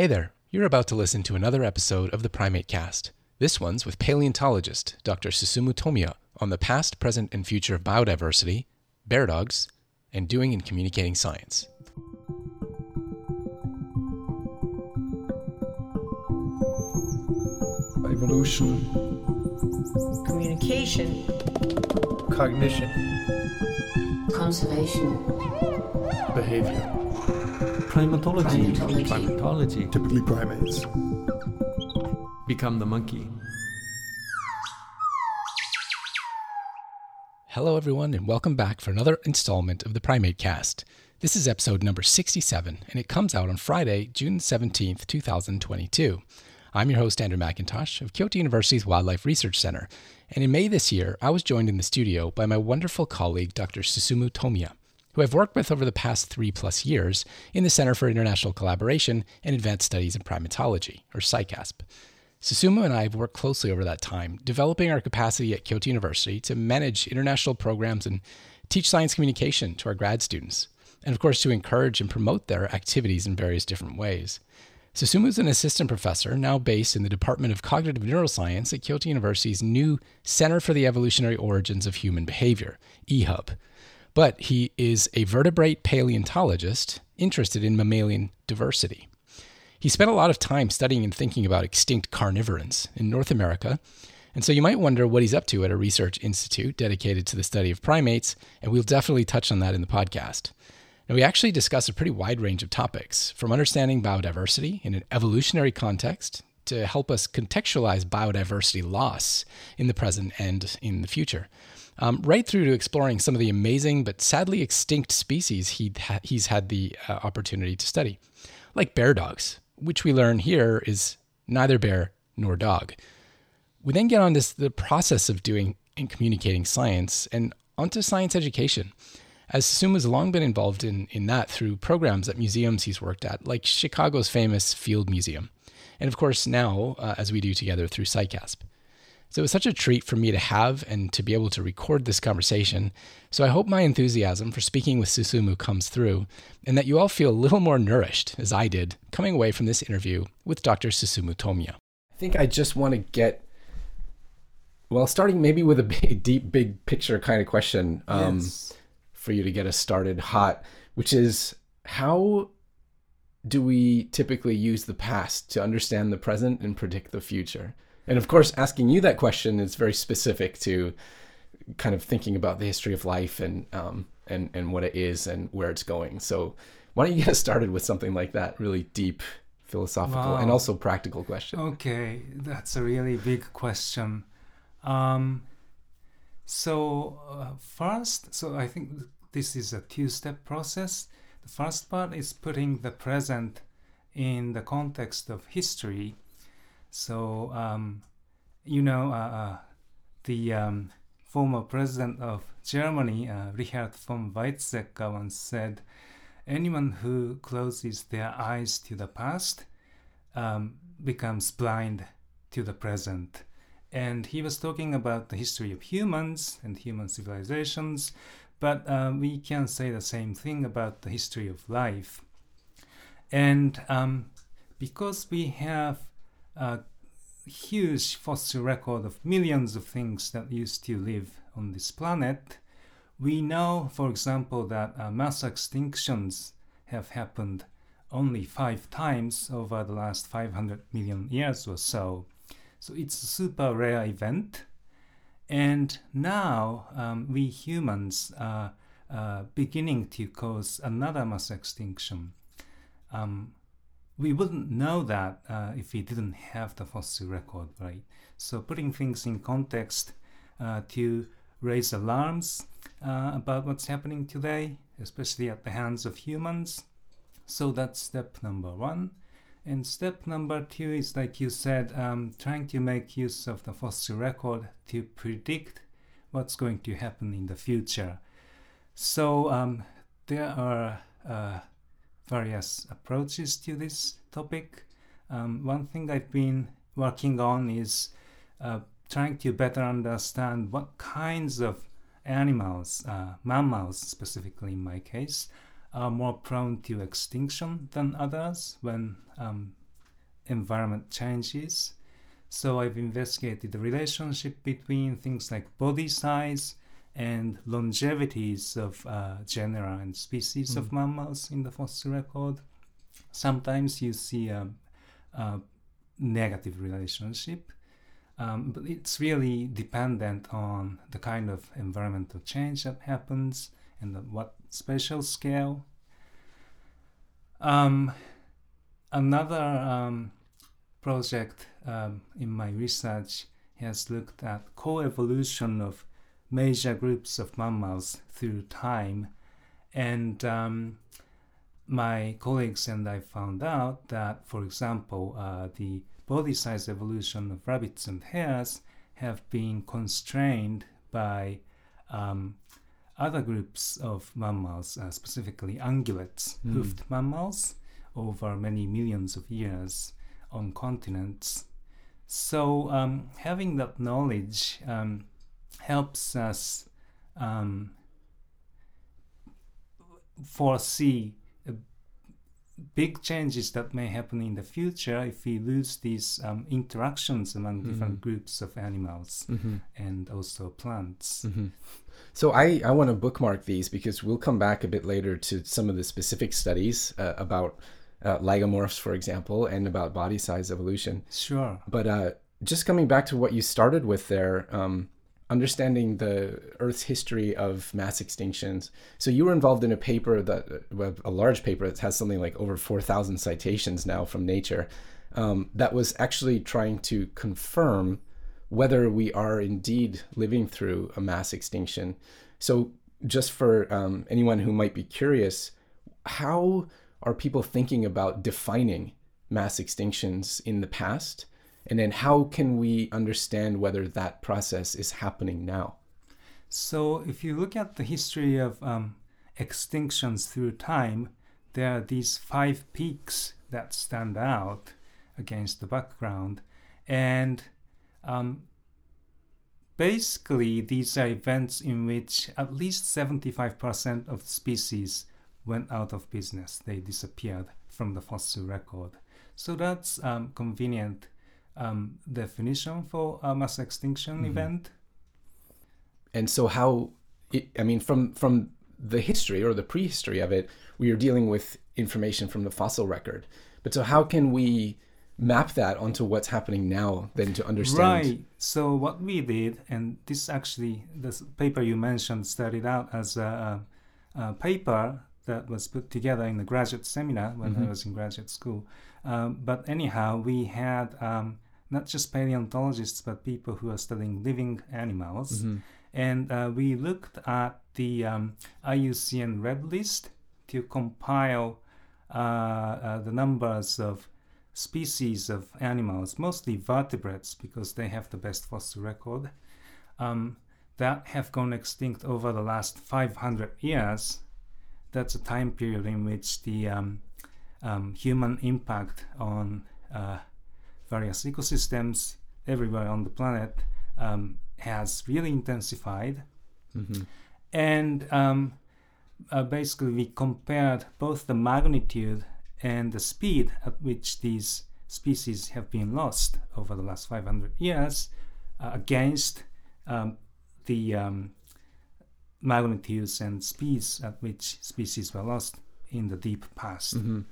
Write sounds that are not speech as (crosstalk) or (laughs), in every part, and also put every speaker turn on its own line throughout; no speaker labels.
Hey there, you're about to listen to another episode of the PrimateCast. This one's with paleontologist Dr. Susumu Tomiya on the past, present, and future of biodiversity, bear dogs, and doing and communicating science.
evolution,
communication,
cognition,
conservation,
behavior.
Primatology.
Primatology.
Primatology.
Typically primates.
Become the monkey.
Hello, everyone, and welcome back for another installment of the PrimateCast. This is episode number 67, and it comes out on Friday, June 17th, 2022. I'm your host, Andrew McIntosh of Kyoto University's Wildlife Research Center, and in May this year, I was joined in the studio by my wonderful colleague, Dr. Susumu Tomiya, who I've worked with over the past three plus years in the Center for International Collaboration and Advanced Studies in Primatology, or CICASP. Susumu and I have worked closely over that time, developing our capacity at Kyoto University to manage international programs and teach science communication to our grad students, and of course to encourage and promote their activities in various different ways. Susumu is an assistant professor now based in the Department of Cognitive Neuroscience at Kyoto University's new Center for the Evolutionary Origins of Human Behavior, EHUB. But he is a vertebrate paleontologist interested in mammalian diversity. He spent a lot of time studying and thinking about extinct carnivorans in North America, and so you might wonder what he's up to at a research institute dedicated to the study of primates, and we'll definitely touch on that in the podcast. Now, we actually discuss a pretty wide range of topics, from understanding biodiversity in an evolutionary context to help us contextualize biodiversity loss in the present and in the future, um, right through to exploring some of the amazing but sadly extinct species he ha- he's had the uh, opportunity to study, like bear dogs, which we learn here is neither bear nor dog. We then get on to the process of doing and communicating science and onto science education as Susumu has long been involved in, in that through programs at museums he's worked at, like Chicago's famous Field Museum, and of course now, uh, as we do together through CICASP. So it was such a treat for me to have and to be able to record this conversation. So I hope my enthusiasm for speaking with Susumu comes through, and that you all feel a little more nourished, as I did, coming away from this interview with Dr. Susumu Tomiya. I think I just want to get well, starting maybe with a (laughs) big, deep, big picture kind of question. Um,
yes
for you to get us started hot, which is how do we typically use the past to understand the present and predict the future? And of course, asking you that question is very specific to kind of thinking about the history of life and um, and and what it is and where it's going. So, why don't you get started with something like that, really deep, philosophical,
wow.
and also practical question?
Okay, that's a really big question. Um, so uh, first, so I think this is a two-step process. The first part is putting the present in the context of history. So um, you know, uh, uh, the um, former president of Germany, uh, Richard von Weizsäcker, once said, "Anyone who closes their eyes to the past um, becomes blind to the present." and he was talking about the history of humans and human civilizations, but uh, we can say the same thing about the history of life. And um, because we have a huge fossil record of millions of things that used to live on this planet, we know, for example, that uh, mass extinctions have happened only five times over the last 500 million years or so. So it's a super rare event. And now um, we humans are uh, beginning to cause another mass extinction. Um, we wouldn't know that uh, if we didn't have the fossil record, right? So putting things in context uh, to raise alarms uh, about what's happening today, especially at the hands of humans. So that's step number one. And step number two is, like you said, um, trying to make use of the fossil record to predict what's going to happen in the future. So um, there are uh, various approaches to this topic. Um, one thing I've been working on is uh, trying to better understand what kinds of animals, uh, mammals specifically in my case, are more prone to extinction than others when um, environment changes. So I've investigated the relationship between things like body size and longevities of uh, genera and species of
Mm.
mammals in the fossil record. Sometimes you see a, a negative relationship, um, but it's really dependent on the kind of environmental change that happens and at what spatial scale. Um, another um, project um, in my research has looked at co-evolution of major groups of mammals through time, and um, my colleagues and I found out that, for example, uh, the body size evolution of rabbits and hares have been constrained by um, other groups of mammals, uh, specifically ungulates,
Mm.
hoofed mammals, over many millions of years on continents. So, um, having that knowledge um, helps us um, foresee uh, big changes that may happen in the future if we lose these um, interactions among different
Mhm.
groups of animals
Mm-hmm.
and also plants.
hmm So I, I want to bookmark these because we'll come back a bit later to some of the specific studies uh, about uh, lagomorphs, for example, and about body size evolution.
Sure.
But uh, just coming back to what you started with there, um, understanding the Earth's history of mass extinctions. So you were involved in a paper that, a large paper that has something like over 4,000 citations now from Nature, um, that was actually trying to confirm whether we are indeed living through a mass extinction. So just for um, anyone who might be curious, how are people thinking about defining mass extinctions in the past? And then how can we understand whether that process is happening now?
So, if you look at the history of um, extinctions through time, there are these five peaks that stand out against the background. And um, basically, these are events in which at least 75% of species went out of business, they disappeared from the fossil record. So, that's um, convenient um, definition for a mass extinction
Mhm.
event.
And so how it, I mean from from the history or the prehistory of it, we are dealing with information from the fossil record. But so how can we map that onto what's happening now then to understand
Right. So what we did, and this actually, this paper you mentioned started out as a, a paper that was put together in the graduate seminar when I
Mhm.
was in graduate school. Um, but anyhow, we had um, not just paleontologists, but people who are studying living animals.
Mhm.
And uh, we looked at the um, IUCN Red List to compile uh, uh, the numbers of species of animals, mostly vertebrates, because they have the best fossil record, um, that have gone extinct over the last 500 years. That's a time period in which the um, um, human impact on uh, various ecosystems everywhere on the planet um, has really intensified.
Mhm.
And um, uh, basically, we compared both the magnitude and the speed at which these species have been lost over the last 500 years uh, against um, the um, magnitudes and speeds at which species were lost in the deep past.
Mhm.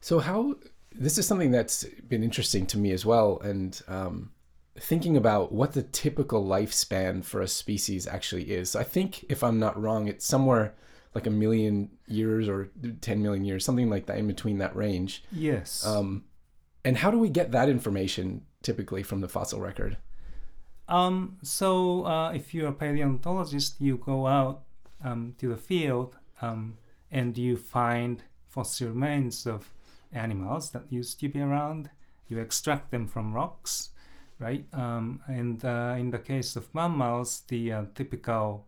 So how this is something that's been interesting to me as well, and um, thinking about what the typical lifespan for a species actually is. I think if I'm not wrong, it's somewhere like a million years or 10 million years, something like that, in between that range.
Yes.
Um, and how do we get that information typically from the fossil record?
Um, so uh, if you're a paleontologist, you go out um, to the field um, and you find fossil remains of animals that used to be around. You extract them from rocks, right? Um, and uh, in the case of mammals, the uh, typical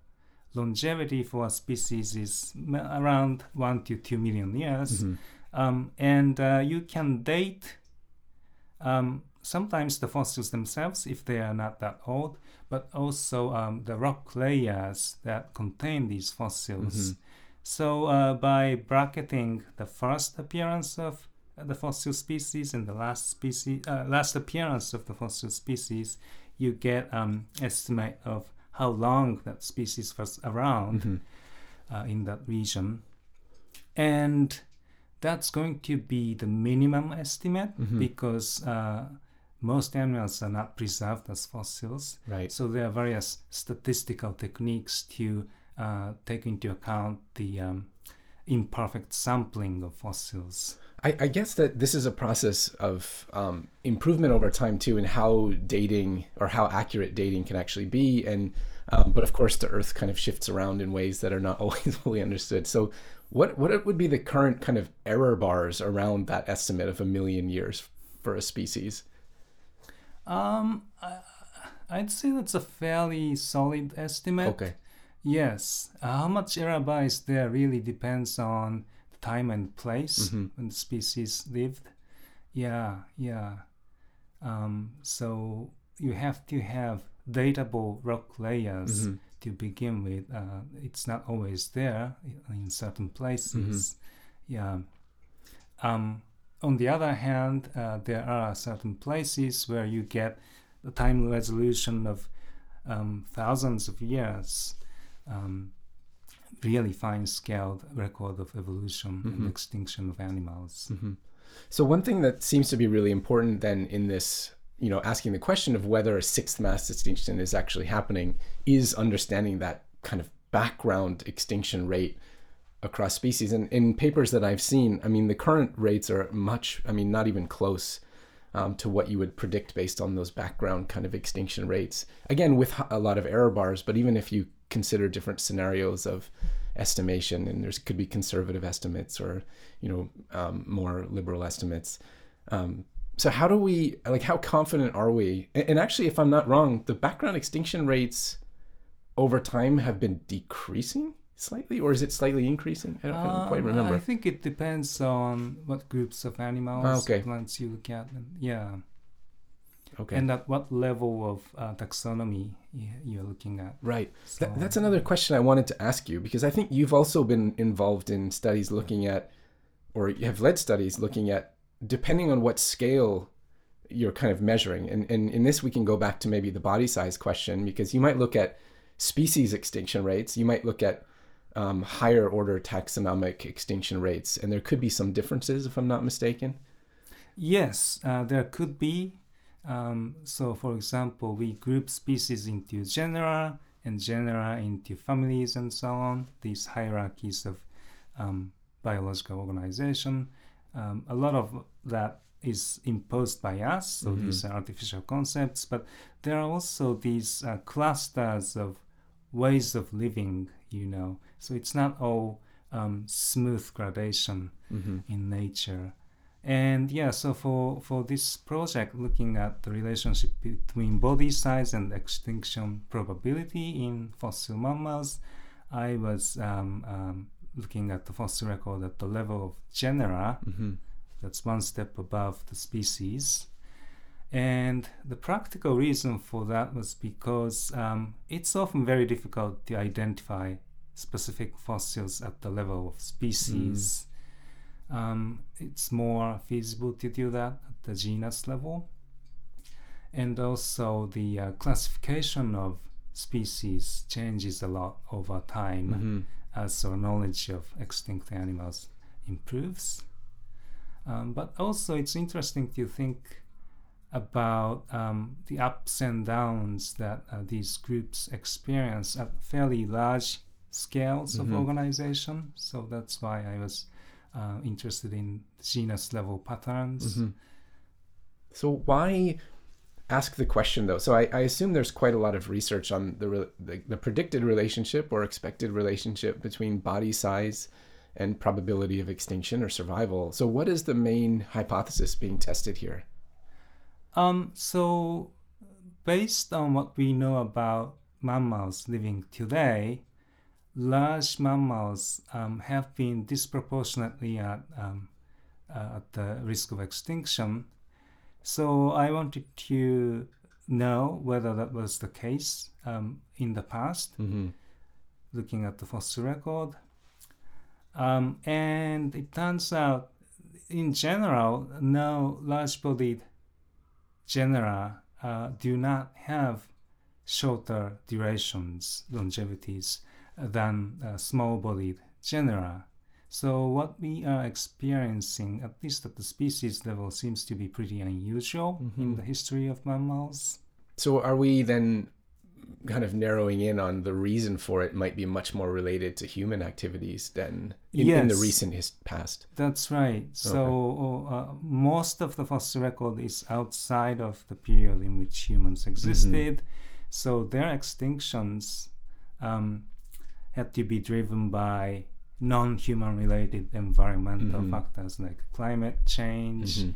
longevity for a species is m- around one to two million years.
Mhm.
Um, and uh, you can date um, sometimes the fossils themselves if they are not that old, but also um, the rock layers that contain these fossils.
Mhm.
So uh, by bracketing the first appearance of the fossil species and the last species, uh, last appearance of the fossil species, you get um, estimate of how long that species was around
Mhm.
uh, in that region, and that's going to be the minimum estimate
Mhm.
because uh, most animals are not preserved as fossils.
Right.
So there are various statistical techniques to uh, take into account the um, imperfect sampling of fossils.
I, I guess that this is a process of um, improvement over time too, in how dating or how accurate dating can actually be, and um, but of course the Earth kind of shifts around in ways that are not (laughs) always fully understood. So, what what would be the current kind of error bars around that estimate of a million years for a species?
Um, I, I'd say that's a fairly solid estimate.
Okay.
Yes. Uh, how much error is there really depends on the time and place
Mhm.
when the species lived. Yeah, yeah. Um, so you have to have datable rock layers
Mhm.
to begin with. Uh, it's not always there in certain places. Yeah. Um, on the other hand, uh, there are certain places where you get the time resolution of um, thousands of years, um, really fine scaled record of evolution
Mhm.
and extinction of animals.
hmm So one thing that seems to be really important then in this, you know, asking the question of whether a sixth mass extinction is actually happening is understanding that kind of background extinction rate across species. And in papers that I've seen, I mean, the current rates are much, I mean, not even close um, to what you would predict based on those background kind of extinction rates. Again, with a lot of error bars, but even if you consider different scenarios of estimation, and there's could be conservative estimates or you know um, more liberal estimates. Um, so how do we like how confident are we? And, and actually, if I'm not wrong, the background extinction rates over time have been decreasing slightly, or is it slightly increasing? I don't, I don't quite
Um,
remember.
I think it depends on what groups of animals,
Ah, okay.
plants you look at. And, yeah.
okay.
And at what level of uh, taxonomy you're looking at.
Right.
So,
That, that's another question I wanted to ask you because I think you've also been involved in studies looking at, or you have led studies looking at, depending on what scale you're kind of measuring. And, and in this, we can go back to maybe the body size question because you might look at species extinction rates, you might look at um, higher order taxonomic extinction rates, and there could be some differences if I'm not mistaken.
Yes, uh, there could be. Um, so, for example, we group species into genera and genera into families and so on, these hierarchies of um, biological organization. Um, a lot of that is imposed by us, so
Mhm.
these are artificial concepts, but there are also these uh, clusters of ways of living, you know. So, it's not all um, smooth gradation
Mm-hmm.
in nature. And yeah, so for, for this project, looking at the relationship between body size and extinction probability in fossil mammals, I was um, um, looking at the fossil record at the level of genera,
Mm-hmm.
that's one step above the species. And the practical reason for that was because um, it's often very difficult to identify specific fossils at the level of species. Um, it's more feasible to do that at the genus level. And also, the uh, classification of species changes a lot over time
Mm-hmm.
as our knowledge of extinct animals improves. Um, but also, it's interesting to think about um, the ups and downs that uh, these groups experience at fairly large scales
Mhm.
of organization. So that's why I was uh, interested in genus level patterns.
Mhm. So why ask the question though? So I, I assume there's quite a lot of research on the, re- the the predicted relationship or expected relationship between body size and probability of extinction or survival. So what is the main hypothesis being tested here?
Um, so, based on what we know about mammals living today, large mammals um, have been disproportionately at, um, uh, at the risk of extinction. So, I wanted to know whether that was the case um, in the past,
Mm-hmm.
looking at the fossil record. Um, and it turns out in general, no large-bodied genera uh, do not have shorter durations, longevities than uh, small-bodied genera. So what we are experiencing, at least at the species level, seems to be pretty unusual in
Mhm.
the history of mammals.
So are we then kind of narrowing in on the reason for it might be much more related to human activities than in, in the recent past?
That's right. So uh, most of the fossil record is outside of the period in which humans existed. So their extinctions um, had to be driven by non-human related environmental
Mhm.
factors like climate change.
Mhm.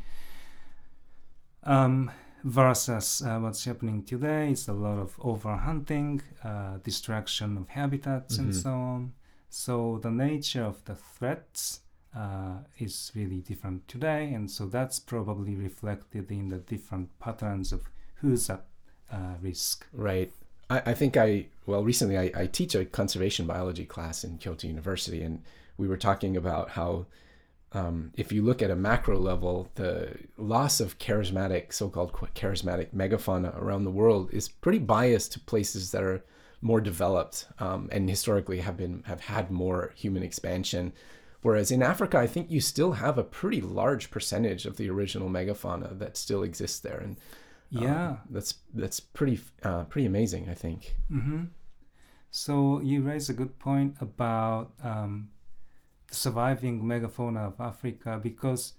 Um, versus uh, what's happening today It's a lot of overhunting, uh, destruction of habitats, and
Mhm.
so on. So the nature of the threats uh, is really different today, and so that's probably reflected in the different patterns of who's at uh, risk.
Right. I, I think I, well, recently I, I teach a conservation biology class in Kyoto University, and we were talking about how um, if you look at a macro level, the loss of charismatic, so called charismatic megafauna around the world is pretty biased to places that are more developed um, and historically have been have had more human expansion. Whereas in Africa, I think you still have a pretty large percentage of the original megafauna that still exists there, and um,
Yeah.
that's that's pretty uh, pretty amazing. I think.
hmm So you raise a good point about um, surviving megafauna of Africa because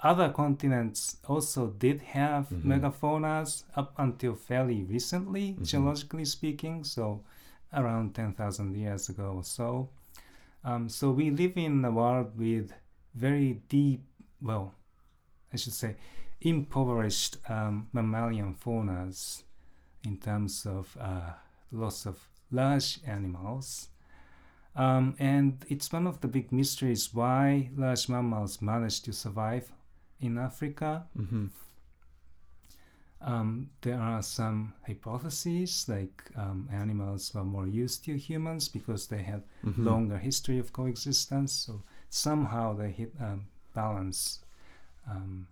other continents also did have
Mhm.
megafaunas up until fairly recently,
Mhm.
geologically speaking. So around ten thousand years ago or so. Um, so we live in a world with very deep, well, I should say, impoverished um, mammalian faunas in terms of uh, loss of large animals. Um, and it's one of the big mysteries why large mammals manage to survive in Africa.
Mm-hmm.
Um, there are some hypotheses like um, animals were more used to humans because they had
Mm-hmm.
longer history of coexistence. So somehow they hit um, balance. Um,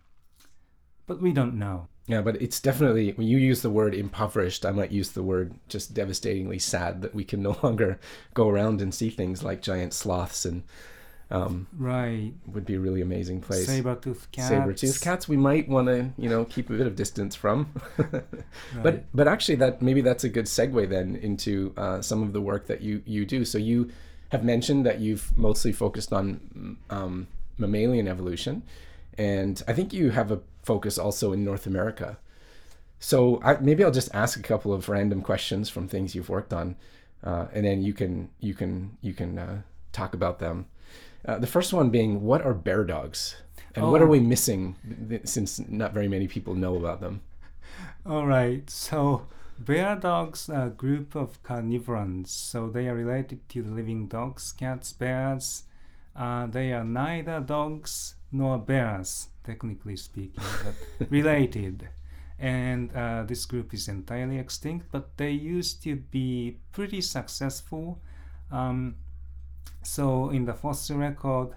but we don't know.
Yeah, but it's definitely when you use the word impoverished, I might use the word just devastatingly sad that we can no (laughs) longer go around and see things like giant sloths and um,
Right.
would be a really amazing place.
Saber-toothed cats.
Saber-toothed cats, we might want to, you know, keep a bit of distance from. (laughs)
Right.
But but actually, that maybe that's a good segue then into uh, some of the work that you you do. So you have mentioned that you've mostly focused on um, mammalian evolution, and I think you have a focus also in North America. So I, maybe I'll just ask a couple of random questions from things you've worked on, uh, and then you can you can you can uh, talk about them. Uh, the first one being, what are bear dogs, and what
Oh.
are we missing th- since not very many people know about them?
All right. So bear dogs are a group of carnivores, So they are related to the living dogs, cats, bears. Uh, they are neither dogs nor bears, technically speaking, but (laughs) related. And uh, this group is entirely extinct, but they used to be pretty successful. Um, so in the fossil record,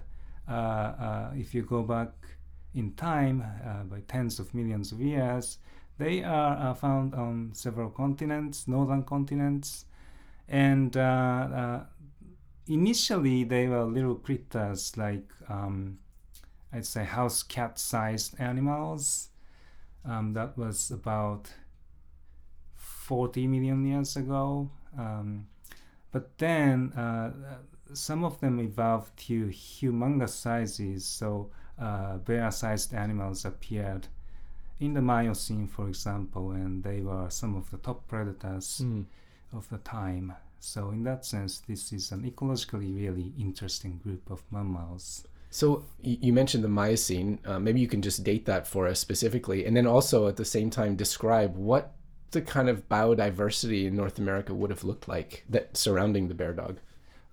uh, uh, if you go back in time uh, by tens of millions of years, they are uh, found on several continents, northern continents, and uh, uh, initially they were little critters like um, I'd say house cat-sized animals. Um, that was about 40 million years ago. Um, but then uh, some of them evolved to humongous sizes. So uh, bear-sized animals appeared in the Miocene, for example, and they were some of the top predators of the time. So in that sense, this is an ecologically really interesting group of mammals.
So you mentioned the Miocene. Uh, maybe you can just date that for us specifically, and then also at the same time describe what the kind of biodiversity in North America would have looked like that surrounding the bear dog.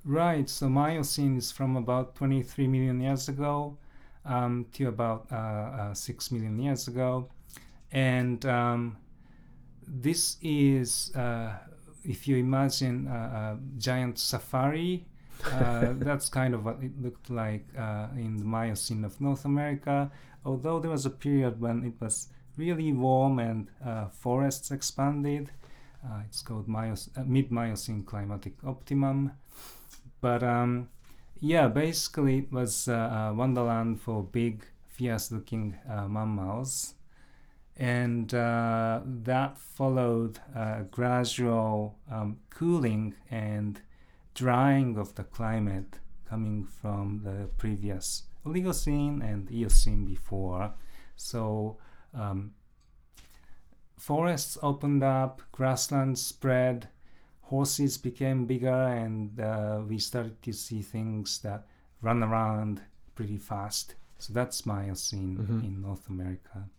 Right. So Miocene is from about 23 million years ago um, to about uh, uh, 6 million years ago. And um, this is, uh, if you imagine a, a giant safari uh, that's kind of what it looked like uh, in the Miocene of North America. Although there was a period when it was really warm and uh, forests expanded. Uh, it's called uh, mid Miocene climatic optimum. But um, yeah, basically it was uh, a wonderland for big, fierce looking uh, mammals. And uh, that followed gradual um, cooling and drying of the climate coming from the previous Oligocene and Eocene before. So um, forests opened up, grasslands spread, horses became bigger, and uh, we started to see things that run around pretty fast. So that's Miocene
Mhm.
in North America.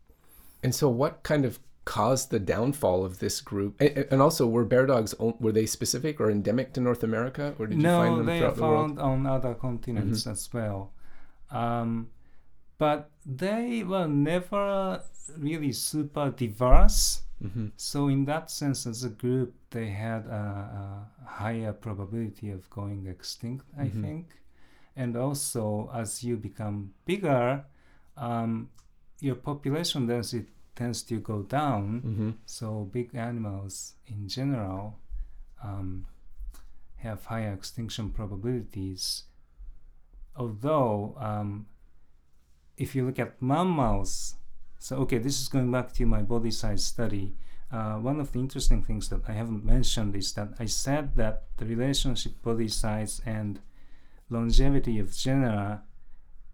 And so, what kind of caused the downfall of this group? And, and also, were bear dogs were they specific or endemic to North America, or did you find them throughout the world?
No, they found on other continents as well. Um, but they were never really super diverse.
hmm
So in that sense, as a group, they had a, a higher probability of going extinct, I
Mhm.
think. And also, as you become bigger, um, your population density tends to go down.
hmm
So big animals in general um, have higher extinction probabilities. Although, um, if you look at mammals, so okay, this is going back to my body size study. Uh, one of the interesting things that I haven't mentioned is that I said that the relationship body size and longevity of genera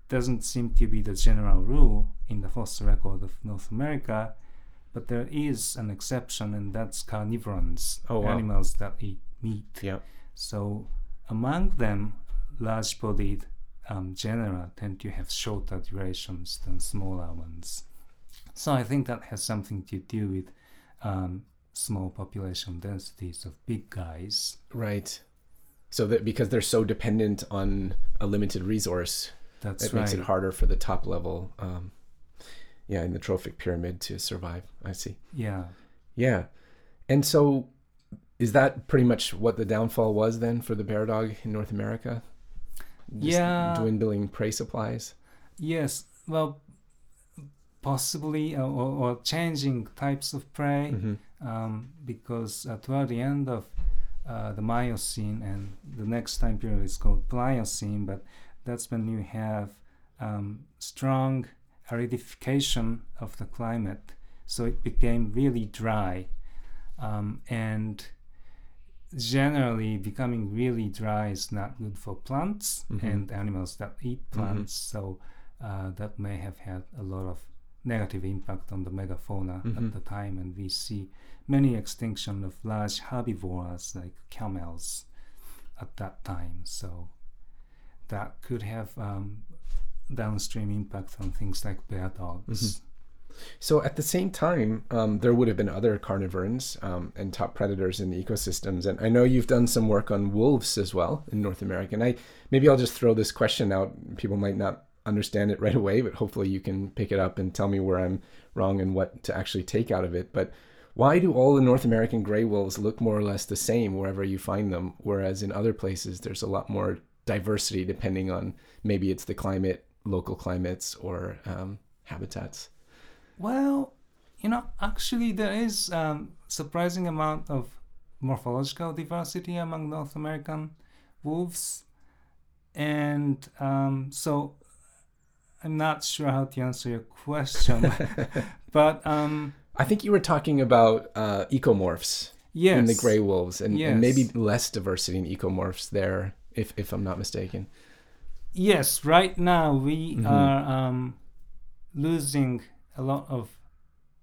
doesn't seem to be the general rule in the fossil record of North America, but there is an exception, and that's carnivorans,
Oh, wow.
animals that eat meat.
Yeah.
So among them, large-bodied um, genera tend to have shorter durations than smaller ones. So I think that has something to do with um, small population densities of big guys.
Right. So that because they're so dependent on a limited resource,
That's
it
right.
makes it harder for the top level, um, yeah, in the trophic pyramid to survive. I see.
Yeah.
Yeah. And so is that pretty much what the downfall was then for the bear dog in North America? Just
Yeah.
Dwindling prey supplies?
Yes. Well, possibly, uh, or, or changing types of prey.
hmm
um, because uh, toward the end of uh, the Miocene and the next time period is called Pliocene, but that's when you have um, strong aridification of the climate. So it became really dry. Um, and generally, becoming really dry is not good for plants
Mhm.
and animals that eat plants. So uh, that may have had a lot of negative impact on the megafauna
Mhm.
at the time, and we see many extinction of large herbivores like camels at that time. So that could have um, downstream impact on things like bear dogs.
So at the same time, um, there would have been other carnivores um, and top predators in the ecosystems. And I know you've done some work on wolves as well in North America. And I maybe I'll just throw this question out. People might not understand it right away, but hopefully you can pick it up and tell me where I'm wrong and what to actually take out of it. But why do all the North American gray wolves look more or less the same wherever you find them, whereas in other places there's a lot more diversity depending on maybe it's the climate, local climates, or um, habitats?
Well, you know, actually, there is um, surprising amount of morphological diversity among North American wolves, and um, so I'm not sure how to answer your question, (laughs) but um,
I think you were talking about uh, ecomorphs
yes,
in the gray wolves, and,
Yes.
and maybe less diversity in ecomorphs there, if if I'm not mistaken.
Yes, right now we
Mhm.
are um, losing a lot of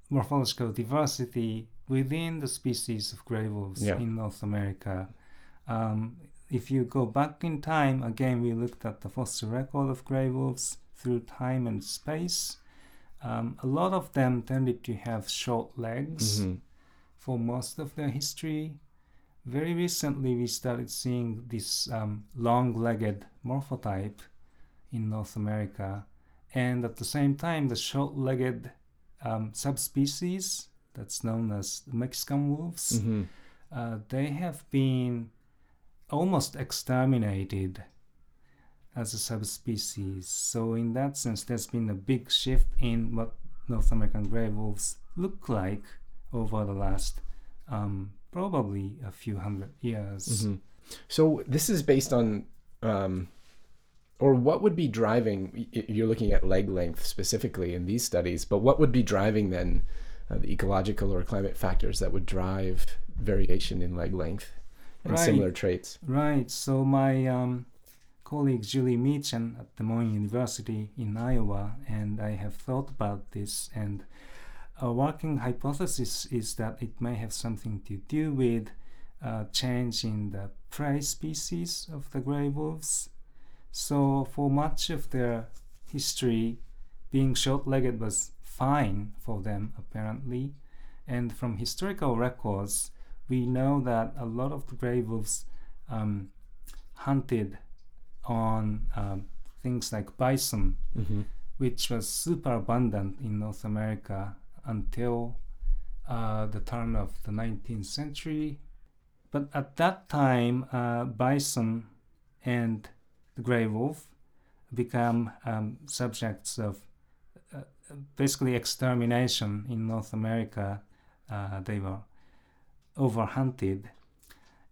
morphological diversity within the species of gray wolves
Yeah.
in North America. Um, if you go back in time, again, we looked at the fossil record of gray wolves through time and space. Um, a lot of them tended to have short legs
Mhm.
for most of their history. Very recently, we started seeing this um, long-legged morphotype in North America, and at the same time, the short-legged um, subspecies that's known as the Mexican wolves.
Mhm.
Uh, they have been almost exterminated as a subspecies. So in that sense, there's been a big shift in what North American gray wolves look like over the last um, probably a few hundred years.
Mhm. So this is based on, um, or what would be driving? You're looking at leg length specifically in these studies, but what would be driving then uh, the ecological or climate factors that would drive variation in leg length and
Right.
similar traits?
Right. So my um, colleague Julie Meachen at Des Moines University in Iowa, and I have thought about this, and a working hypothesis is that it may have something to do with uh, change in the prey species of the gray wolves. So for much of their history, being short-legged was fine for them apparently, and from historical records, we know that a lot of the gray wolves um, hunted on um, things like bison,
Mm-hmm.
which was super abundant in North America until uh, the turn of the 19th century. But at that time, uh, bison and the gray wolf become um, subjects of uh, basically extermination in North America. Uh, they were overhunted.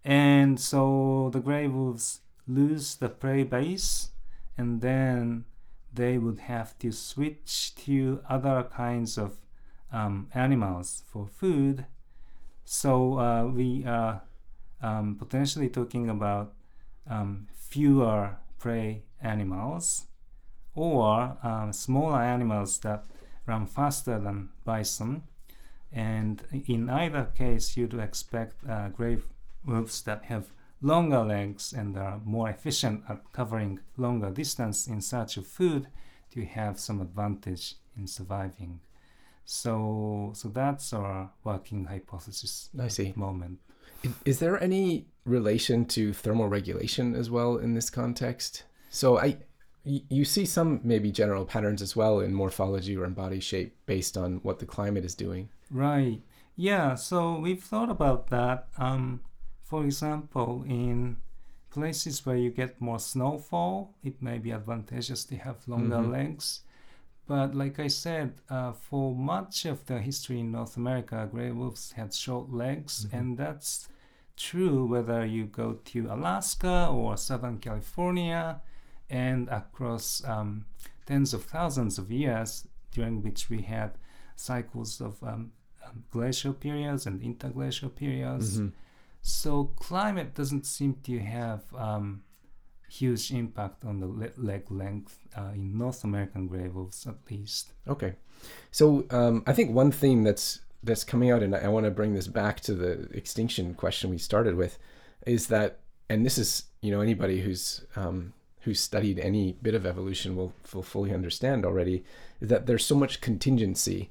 And so the gray wolves lose the prey base and then they would have to switch to other kinds of um, animals for food. So uh, we are um, potentially talking about um, fewer prey animals or um, smaller animals that run faster than bison. And in either case, you'd expect uh, wolves that have longer legs and are more efficient at covering longer distance in search of food to have some advantage in surviving. So, so that's our working hypothesis
I see.
moment.
Is there any relation to thermal regulation as well in this context? So I, you see some maybe general patterns as well in morphology or in body shape based on what the climate is doing.
Right. Yeah. So we've thought about that. Um, for example, in places where you get more snowfall, it may be advantageous to have longer
Mhm.
legs. But like I said, uh, for much of the history in North America, gray wolves had short legs,
Mhm.
and that's true whether you go to Alaska or Southern California and across um, tens of thousands of years during which we had cycles of um, um, glacial periods and interglacial periods.
Mhm.
So climate doesn't seem to have um, huge impact on the le- leg length uh, in North American gray wolves, at least.
Okay, so um, I think one theme that's that's coming out, and I want to bring this back to the extinction question we started with, is that, and this is you know anybody who's um, who's studied any bit of evolution will will fully understand already, is that there's so much contingency.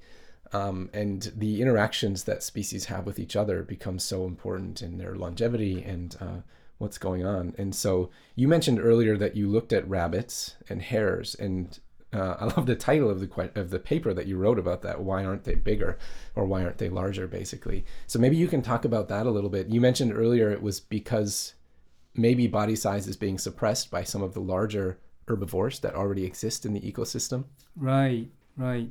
Um, and the interactions that species have with each other become so important in their longevity and uh, what's going on. And so you mentioned earlier that you looked at rabbits and hares, and uh, I love the title of the of the paper that you wrote about that. Why aren't they bigger, or why aren't they larger? Basically, so maybe you can talk about that a little bit. You mentioned earlier it was because maybe body size is being suppressed by some of the larger herbivores that already exist in the ecosystem.
Right, right.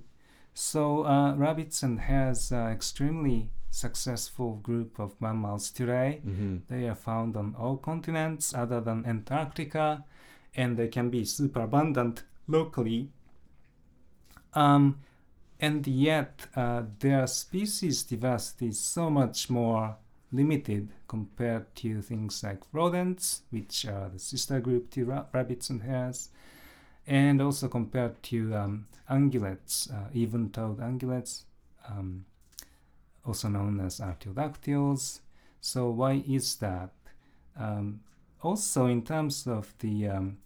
So uh, rabbits and hares are extremely successful group of mammals today.
Mm-hmm.
They are found on all continents other than Antarctica, and they can be super abundant locally. Um, and yet, uh, their species diversity is so much more limited compared to things like rodents, which are the sister group to ra- rabbits and hares, and also compared to um, ungulates, uh, even-toed ungulates, um, also known as artiodactyls. So why is that? Um, also, in terms of the um,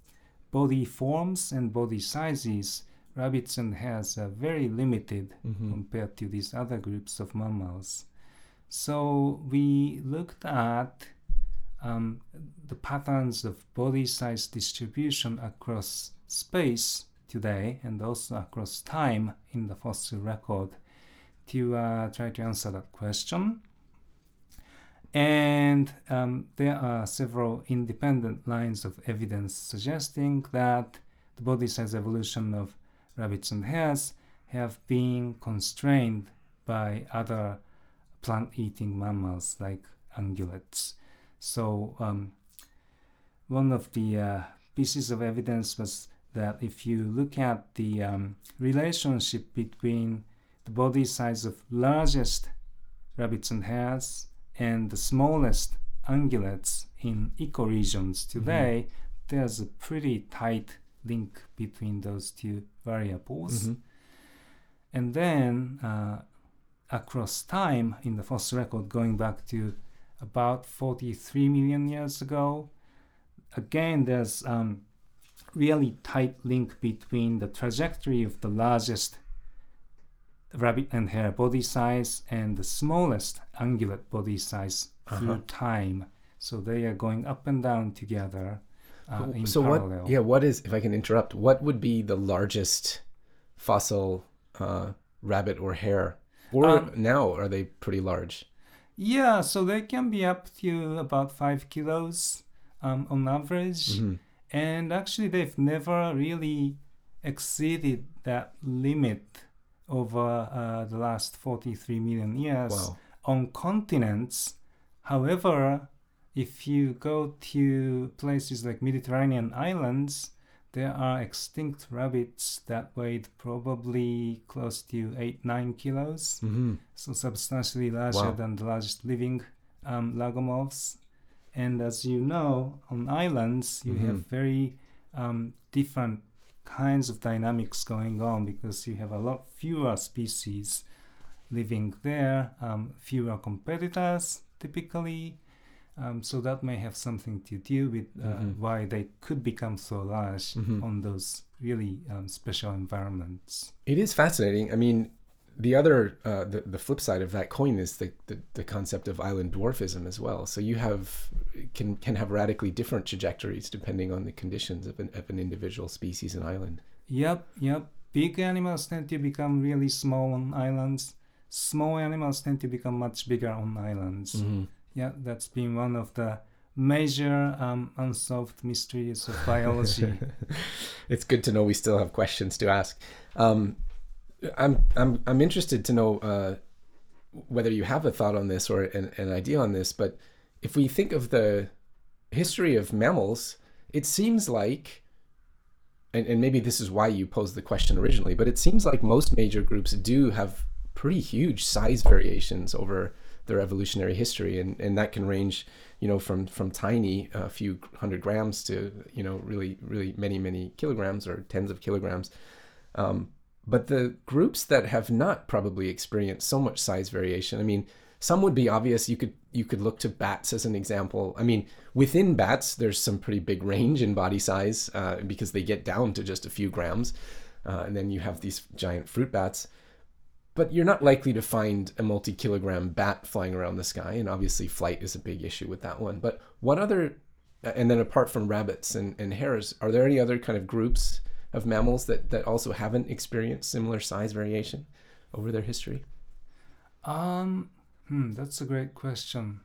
body forms and body sizes, rabbits and hares are very limited
Mm-hmm.
compared to these other groups of mammals. So we looked at um, the patterns of body size distribution across space today and also across time in the fossil record to uh, try to answer that question. And um, there are several independent lines of evidence suggesting that the body size evolution of rabbits and hares have been constrained by other plant-eating mammals like ungulates. So um, one of the uh, pieces of evidence was that if you look at the um, relationship between the body size of largest rabbits and hares and the smallest ungulates in ecoregions today, there's a pretty tight link between those two variables.
Mhm.
And then uh, across time in the fossil record going back to about 43 million years ago, again there's um, really tight link between the trajectory of the largest rabbit and hare body size and the smallest ungulate body size through
Uh-huh.
time. So they are going up and down together uh,
so
parallel.
what? Yeah, what is? If I can interrupt, what would be the largest fossil uh, rabbit or hare? Or
Um,
now are they pretty large?
Yeah, so they can be up to about five kilos um, on average.
Mhm.
And actually, they've never really exceeded that limit over uh, the last 43 million years
Wow.
on continents. However, if you go to places like Mediterranean islands, there are extinct rabbits that weighed probably close to 8 9 kilos
hmm
so substantially larger
Wow.
than the largest living um, lagomorphs. And as you know, on islands, you have
Mhm.
very um, different kinds of dynamics going on because you have a lot fewer species living there, um, fewer competitors typically. Um, so that may have something to do with uh,
Mhm.
why they could become so large
Mhm.
on those really um, special environments.
It is fascinating. I mean, the other, uh, the, the flip side of that coin is the, the, the concept of island dwarfism as well. So you have can can have radically different trajectories depending on the conditions of an, of an individual species and island.
Yep, yep. Big animals tend to become really small on islands. Small animals tend to become much bigger on islands. Yeah, that's been one of the major um, unsolved mysteries of biology. (laughs)
it's good to know we still have questions to ask. Um, I'm I'm I'm interested to know uh, whether you have a thought on this or an, an idea on this. But if we think of the history of mammals, it seems like, and, and maybe this is why you posed the question originally, but it seems like most major groups do have pretty huge size variations over their evolutionary history, and, and that can range, you know, from from tiny, a few hundred grams to you know really really many many kilograms or tens of kilograms. Um, but the groups that have not probably experienced so much size variation, I mean, some would be obvious. You could you could look to bats as an example. I mean, within bats, there's some pretty big range in body size uh, because they get down to just a few grams, uh, and then you have these giant fruit bats. But you're not likely to find a multi-kilogram bat flying around the sky, and obviously flight is a big issue with that one. But what other, and then apart from rabbits and, and hares, are there any other kind of groups of mammals that, that also haven't experienced similar size variation over their history?
um, hmm, that's a great question.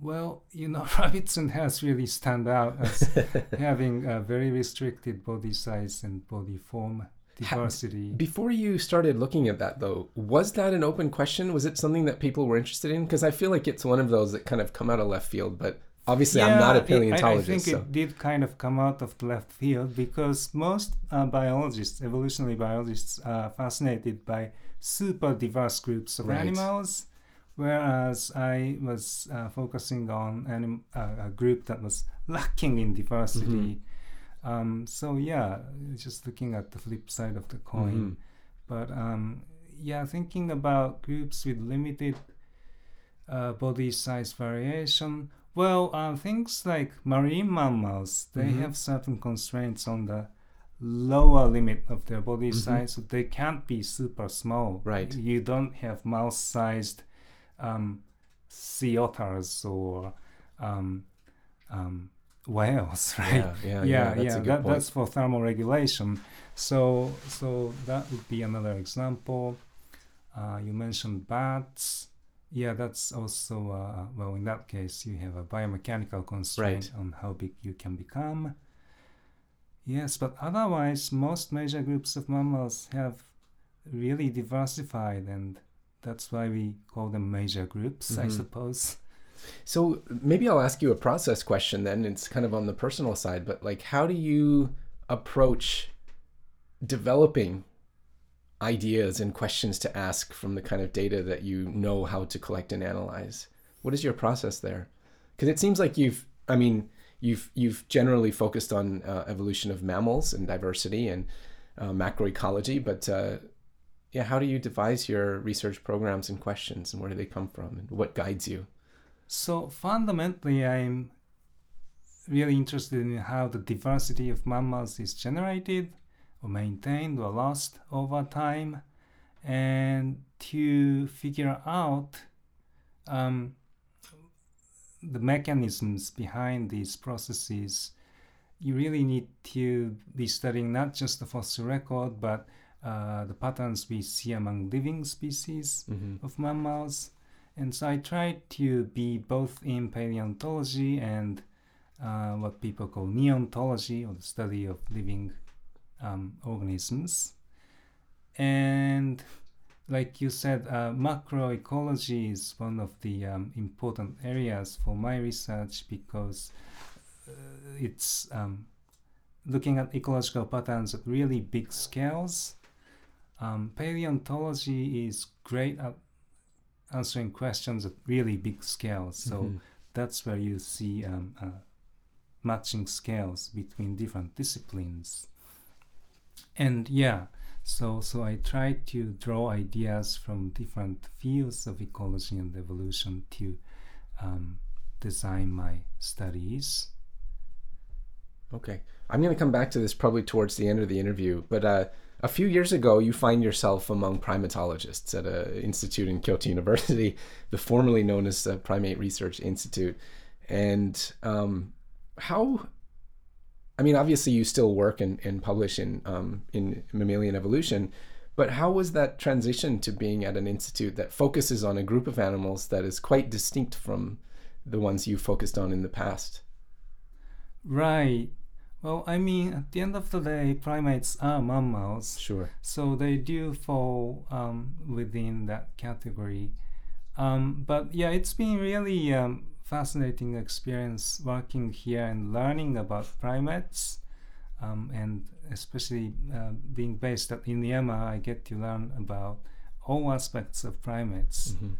Well, you know, (laughs) rabbits and hares really stand out as (laughs) having a very restricted body size and body form diversity.
Before you started looking at that, though, was that an open question? Was it something that people were interested in? Because I feel like it's one of those that kind of come out of left field. But obviously, I'm not a
it- I-
paleontologist.
I, think
so.
it did kind of come out of the left field because most uh, biologists, evolutionary biologists, are fascinated by super diverse groups of
Right.
animals, whereas I was uh, focusing on anim- uh, a group that was lacking in diversity.
Mm-hmm.
Um, so yeah, just looking at the flip side of the coin.
Mhm.
But um, yeah, thinking about groups with limited uh, body size variation. Well, uh, things like marine mammals, they
Mhm.
have certain constraints on the lower limit of their body
Mhm.
size, so they can't be super small.
Right.
You don't have mouse-sized um, sea otters or um, um, whales, (laughs) right?
Yeah, yeah, yeah.
yeah,
that's
yeah,
a good
that,
point.
that's for thermoregulation. So, so that would be another example. Uh, you mentioned bats. Yeah, that's also uh, well. In that case, you have a biomechanical constraint on how big you can become. Yes, but otherwise, most major groups of mammals have really diversified, and that's why we call them major groups, I
Mhm.
suppose.
So maybe I'll ask you a process question then. It's kind of on the personal side, but like, how do you approach developing ideas and questions to ask from the kind of data that you know how to collect and analyze? What is your process there? Because it seems like you've, I mean, you've you've generally focused on uh, evolution of mammals and diversity and uh, macroecology, but uh, yeah, how do you devise your research programs and questions, and where do they come from, and what guides you?
So fundamentally, I'm really interested in how the diversity of mammals is generated maintained or lost over time, and to figure out um, the mechanisms behind these processes. You really need to be studying not just the fossil record, but uh, the patterns we see among living species
Mm-hmm.
of mammals. And so I tried to be both in paleontology and uh, what people call neontology, or the study of living um, organisms. And like you said, uh, macroecology is one of the um, important areas for my research because uh, it's um, looking at ecological patterns at really big scales. Um, paleontology is great at answering questions at really big scales. So
Mhm.
that's where you see um, uh, matching scales between different disciplines. And yeah, so so I try to draw ideas from different fields of ecology and evolution to um, design my studies.
Okay. I'm going to come back to this probably towards the end of the interview, but uh, a few years ago, you find yourself among primatologists at an institute in Kyoto (laughs) University, the formerly known as the Primate Research Institute. And um, how, I mean, obviously you still work and, and publish in, um, in mammalian evolution, but how was that transition to being at an institute that focuses on a group of animals that is quite distinct from the ones you focused on in the past?
Right. Well, I mean, at the end of the day, primates are mammals.
Sure.
So they do fall um, within that category. Um, but yeah, it's been really um, fascinating experience working here and learning about primates. Um, and especially uh, being based at Inuyama, I get to learn about all aspects of primates.
Mhm.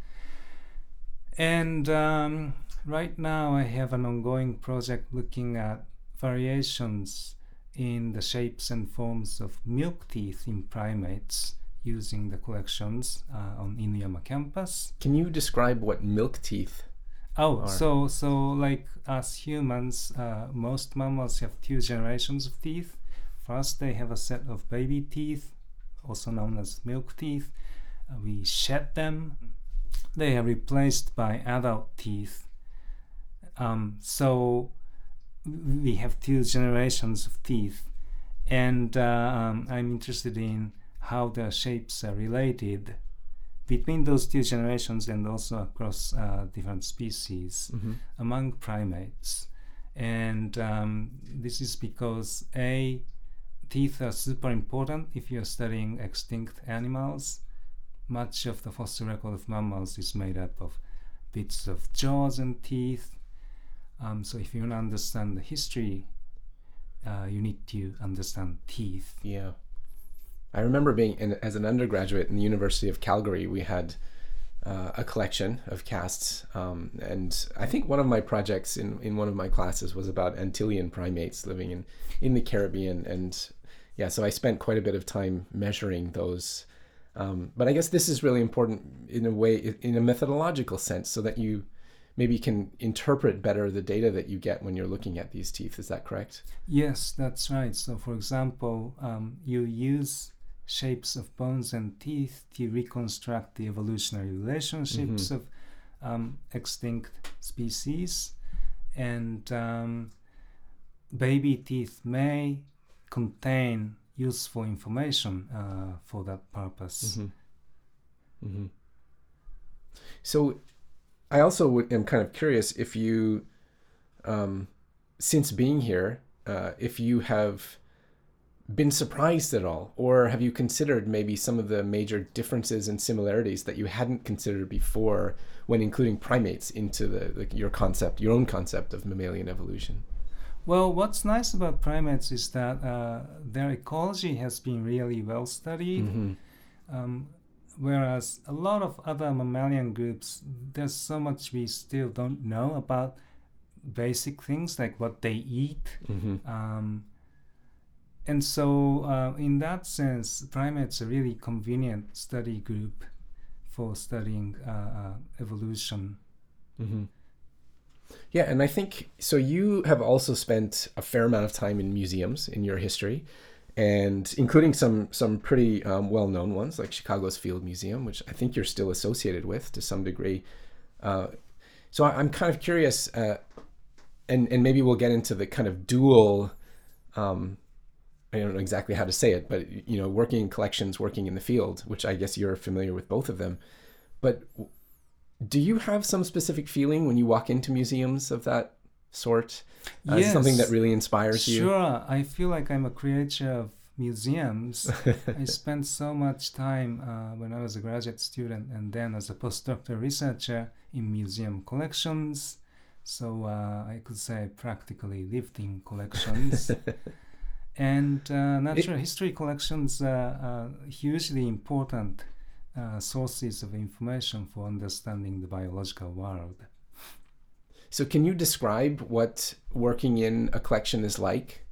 And um, right now, I have an ongoing project looking at variations in the shapes and forms of milk teeth in primates using the collections uh, on Inuyama campus.
Can you describe what milk teeth?
Oh,
Are-
so so like us humans, uh, most mammals have two generations of teeth. First, they have a set of baby teeth, also known as milk teeth. Uh, we shed them. They are replaced by adult teeth. Um, so we have two generations of teeth, and uh, um, I'm interested in how their shapes are related between those two generations and also across uh, different species among primates. And um, this is because A, teeth are super important if you're studying extinct animals. Much of the fossil record of mammals is made up of bits of jaws and teeth. Um, so if you want to understand the history, uh, you need to understand teeth.
Yeah. I remember being in, as an undergraduate in the University of Calgary, we had uh, a collection of casts. Um, and I think one of my projects in, in one of my classes was about Antillean primates living in, in the Caribbean. And yeah, so I spent quite a bit of time measuring those. Um, but I guess this is really important in a way, in a methodological sense, so that you maybe can interpret better the data that you get when you're looking at these teeth. Is that correct?
Yes, that's right. So, for example, um, you use shapes of bones and teeth to reconstruct the evolutionary relationships of um, extinct species, and um, baby teeth may contain useful information uh, for that purpose.
Mm-hmm. So I also would, am kind of curious if you, um, since being here, uh, if you have been surprised at all, or have you considered maybe some of the major differences and similarities that you hadn't considered before when including primates into the, the your concept, your own concept of mammalian evolution?
Well, what's nice about primates is that uh, their ecology has been really well studied.
Mm-hmm.
Um, whereas a lot of other mammalian groups, there's so much we still don't know about basic things like what they eat.
Mm-hmm.
Um, and so, uh, in that sense, primates are really convenient study group for studying uh, uh, evolution.
Mm-hmm. Yeah, and I think so. You have also spent a fair amount of time in museums in your history, and including some some pretty um, well known ones like Chicago's Field Museum, which I think you're still associated with to some degree. Uh, so I, am kind of curious, uh, and and maybe we'll get into the kind of dual. Um, I don't know exactly how to say it, but you know, working in collections, working in the field, which I guess you're familiar with both of them. But do you have some specific feeling when you walk into museums of that sort? Uh,
yes.
Something that really inspires you?
Sure. I feel like I'm a creature of museums. (laughs) I spent so much time uh, when I was a graduate student and then as a postdoctoral researcher in museum collections. So uh, I could say practically lived in collections. (laughs) and uh, natural it, history collections are hugely important uh, sources of information for understanding the biological world.
So, can you describe what working in a collection is like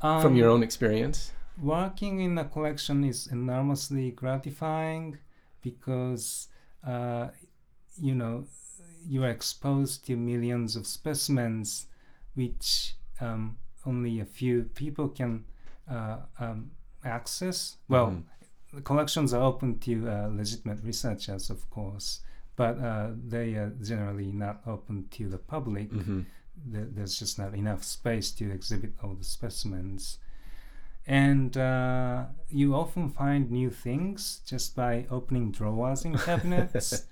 um, from your own experience?
Working in a collection is enormously gratifying because, uh, you know, you are exposed to millions of specimens which um, only a few people can uh, um, access. Well, mm the collections are open to uh, legitimate researchers, of course, but uh, they are generally not open to the public.
Mm-hmm.
there's just not enough space to exhibit all the specimens. And uh, you often find new things just by opening drawers in (laughs) cabinets.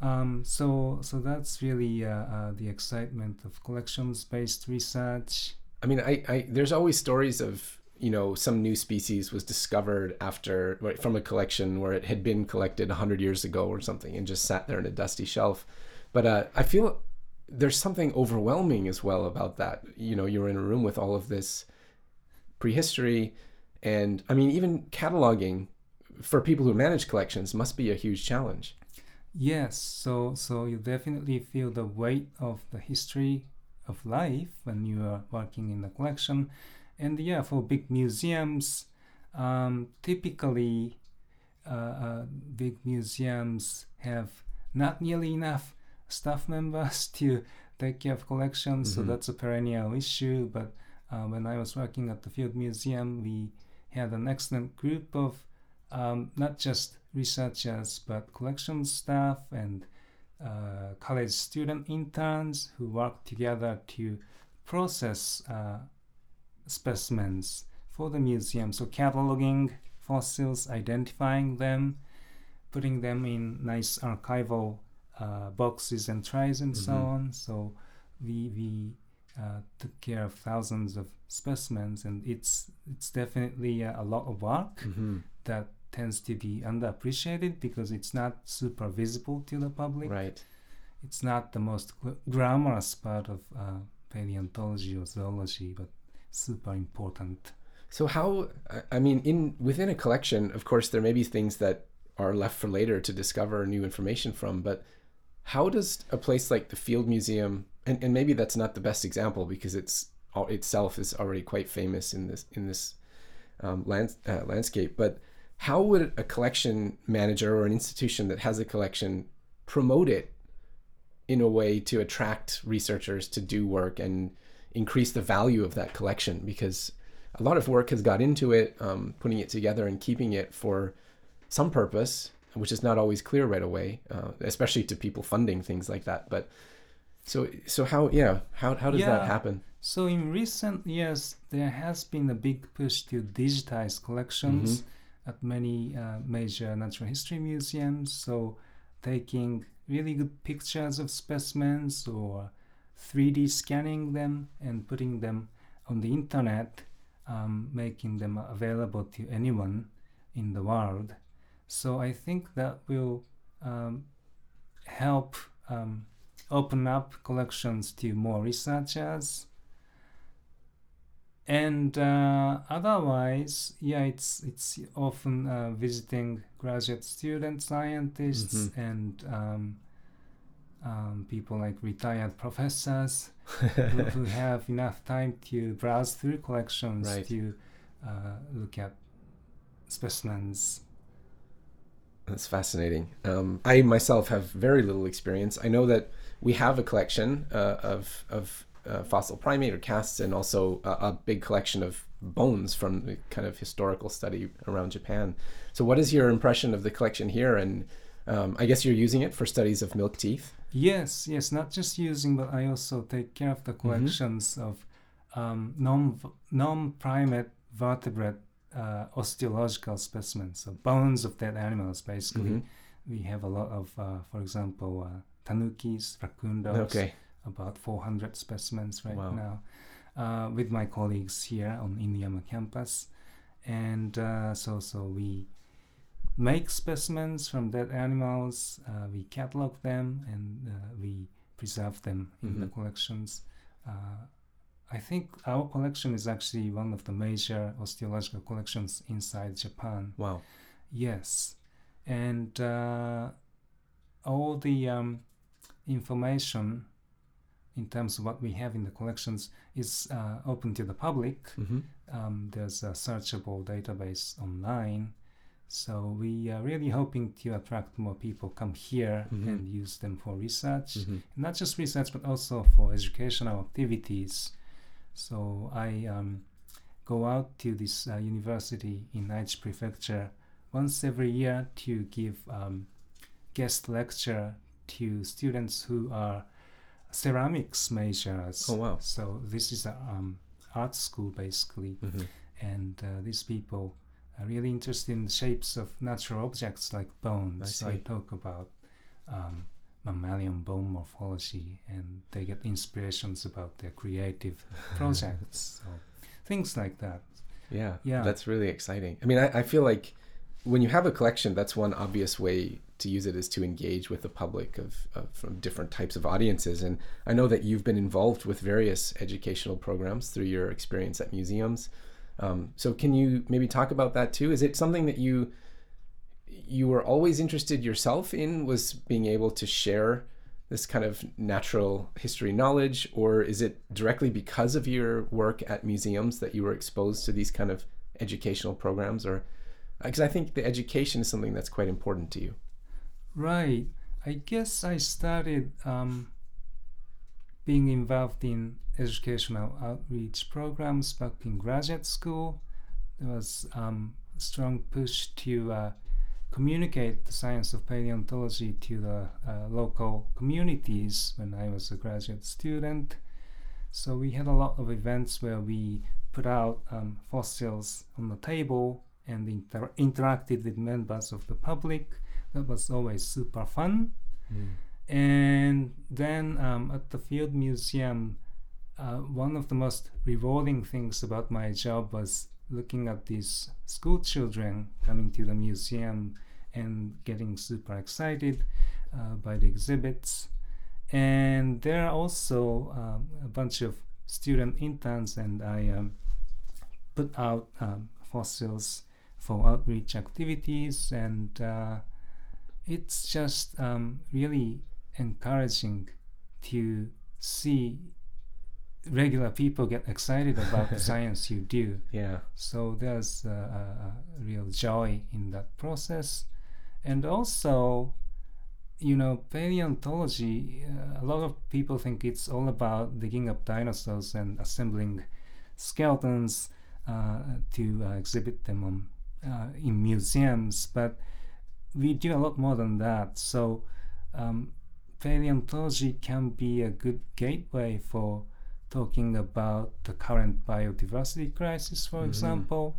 Um, so, so that's really uh, uh, the excitement of collections-based research.
I mean, I, I there's always stories of you know some new species was discovered after from a collection where it had been collected 100 years ago or something and just sat there in a dusty shelf. But uh, i feel there's something overwhelming as well about that. You know you're in a room with all of this prehistory and i mean even cataloging for people who manage collections must be a huge challenge
yes so so you definitely feel the weight of the history of life when you are working in the collection and yeah, for big museums, um, typically uh, uh, big museums have not nearly enough staff members (laughs) to take care of collections, mm-hmm. so that's a perennial issue. But uh, when I was working at the Field Museum, we had an excellent group of um, not just researchers but collection staff and uh, college student interns who work together to process uh, specimens for the museum. So cataloging fossils, identifying them, putting them in nice archival uh, boxes and trays and mm-hmm. so on. So we we uh, took care of thousands of specimens, and it's it's definitely a, a lot of work
mm-hmm.
that tends to be underappreciated because it's not super visible to the public.
Right.
It's not the most glamorous part of uh, paleontology or zoology, but super important.
So how I mean in within a collection, of course there may be things that are left for later to discover new information from, but how does a place like the Field Museum and, and maybe that's not the best example because it's itself is already quite famous in this in this um, land, uh, landscape, but how would a collection manager or an institution that has a collection promote it in a way to attract researchers to do work and increase the value of that collection because a lot of work has got into it, um, putting it together and keeping it for some purpose, which is not always clear right away, uh, especially to people funding things like that. But so so how yeah how how does yeah. that happen?
So in recent years, there has been a big push to digitize collections mm-hmm. At many uh, major natural history museums. So taking really good pictures of specimens or 3D scanning them and putting them on the internet, um, making them available to anyone in the world. So I think that will um, help um, open up collections to more researchers. And uh, otherwise, yeah, it's it's often uh, visiting graduate student scientists
Mhm.
and um, um, people like retired professors who, who (laughs) have enough time to browse through collections
Right.
to uh, look at specimens.
That's fascinating. Um, I myself have very little experience. I know that we have a collection uh, of of uh, fossil primate or casts, and also a, a big collection of bones from the kind of historical study around Japan. So, what is your impression of the collection here? And um, I guess you're using it for studies of milk teeth.
Yes, yes, not just using, but I also take care of the collections of um, non non primate vertebrate uh, osteological specimens, so bones of dead animals. Basically,
Mhm.
we have a lot of, uh, for example, uh, tanukis, raccoon dogs.
Okay.
About 400 specimens right
Wow.
now uh, with my colleagues here on Inuyama campus. And uh, so, so we make specimens from dead animals, uh, we catalog them, and uh, we preserve them in the
Mhm.
collections. Uh, I think our collection is actually one of the major osteological collections inside Japan.
Wow.
Yes, and uh, all the um, information in terms of what we have in the collections is uh, open to the public.
hmm
Um, there's a searchable database online, so we are really hoping to attract more people come here
Mhm.
and use them for research,
hmm
not just research but also for educational activities. So I um, go out to this uh, university in Aichi Prefecture once every year to give um, guest lecture to students who are ceramics majors.
Oh, wow.
So this is a um, art school basically,
hmm
and uh, these people are really interested in the shapes of natural objects like bones.
I
so I talk about um, mammalian bone morphology, and they get inspirations about their creative (laughs) projects. So things like that.
Yeah,
Yeah.
that's really exciting. I mean, I, I feel like when you have a collection, that's one obvious way to use it is to engage with the public of, of from different types of audiences. And I know that you've been involved with various educational programs through your experience at museums. Um, so can you maybe talk about that too? Is it something that you you were always interested yourself in? Was being able to share this kind of natural history knowledge, or is it directly because of your work at museums that you were exposed to these kind of educational programs? Or because I think the education is something that's quite important to you.
Right. I guess I started um, being involved in educational outreach programs back in graduate school. There was um, a strong push to uh, communicate the science of paleontology to the uh, local communities when I was a graduate student. So we had a lot of events where we put out um, fossils on the table and inter- interacted with members of the public that was always super fun. And then um, at the Field Museum, uh, one of the most rewarding things about my job was looking at these school children coming to the museum and getting super excited uh, by the exhibits. And there are also um, a bunch of student interns, and I um, put out um, fossils for outreach activities and uh, it's just um, really encouraging to see regular people get excited about the (laughs) science you do.
Yeah.
So there's a, a, real joy in that process. And also, you know, paleontology, uh, a lot of people think it's all about digging up dinosaurs and assembling skeletons uh, to uh, exhibit them on, uh, in museums. But we do a lot more than that. So um, paleontology can be a good gateway for talking about the current biodiversity crisis, for
Mhm.
example.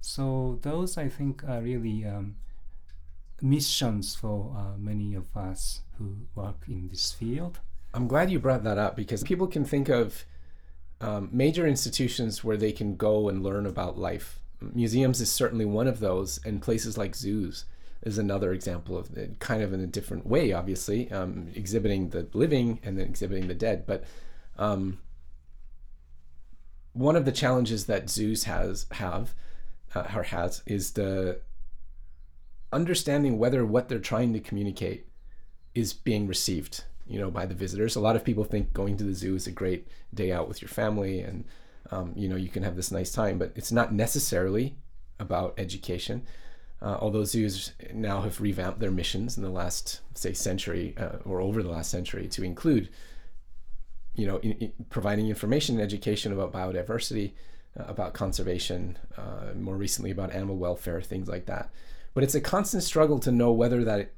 So those I think are really um, missions for uh, many of us who work in this field.
I'm glad you brought that up because people can think of um, major institutions where they can go and learn about life. Museums is certainly one of those, and places like zoos is another example of kind of in a different way, obviously, um, exhibiting the living and then exhibiting the dead. But um, one of the challenges that zoos has have uh, or has is the understanding whether what they're trying to communicate is being received you know by the visitors a lot of people think going to the zoo is a great day out with your family and um, you know you can have this nice time but it's not necessarily about education uh, although zoos now have revamped their missions in the last say century uh, or over the last century to include you know in, in providing information and education about biodiversity uh, about conservation uh, more recently about animal welfare things like that. But it's a constant struggle to know whether that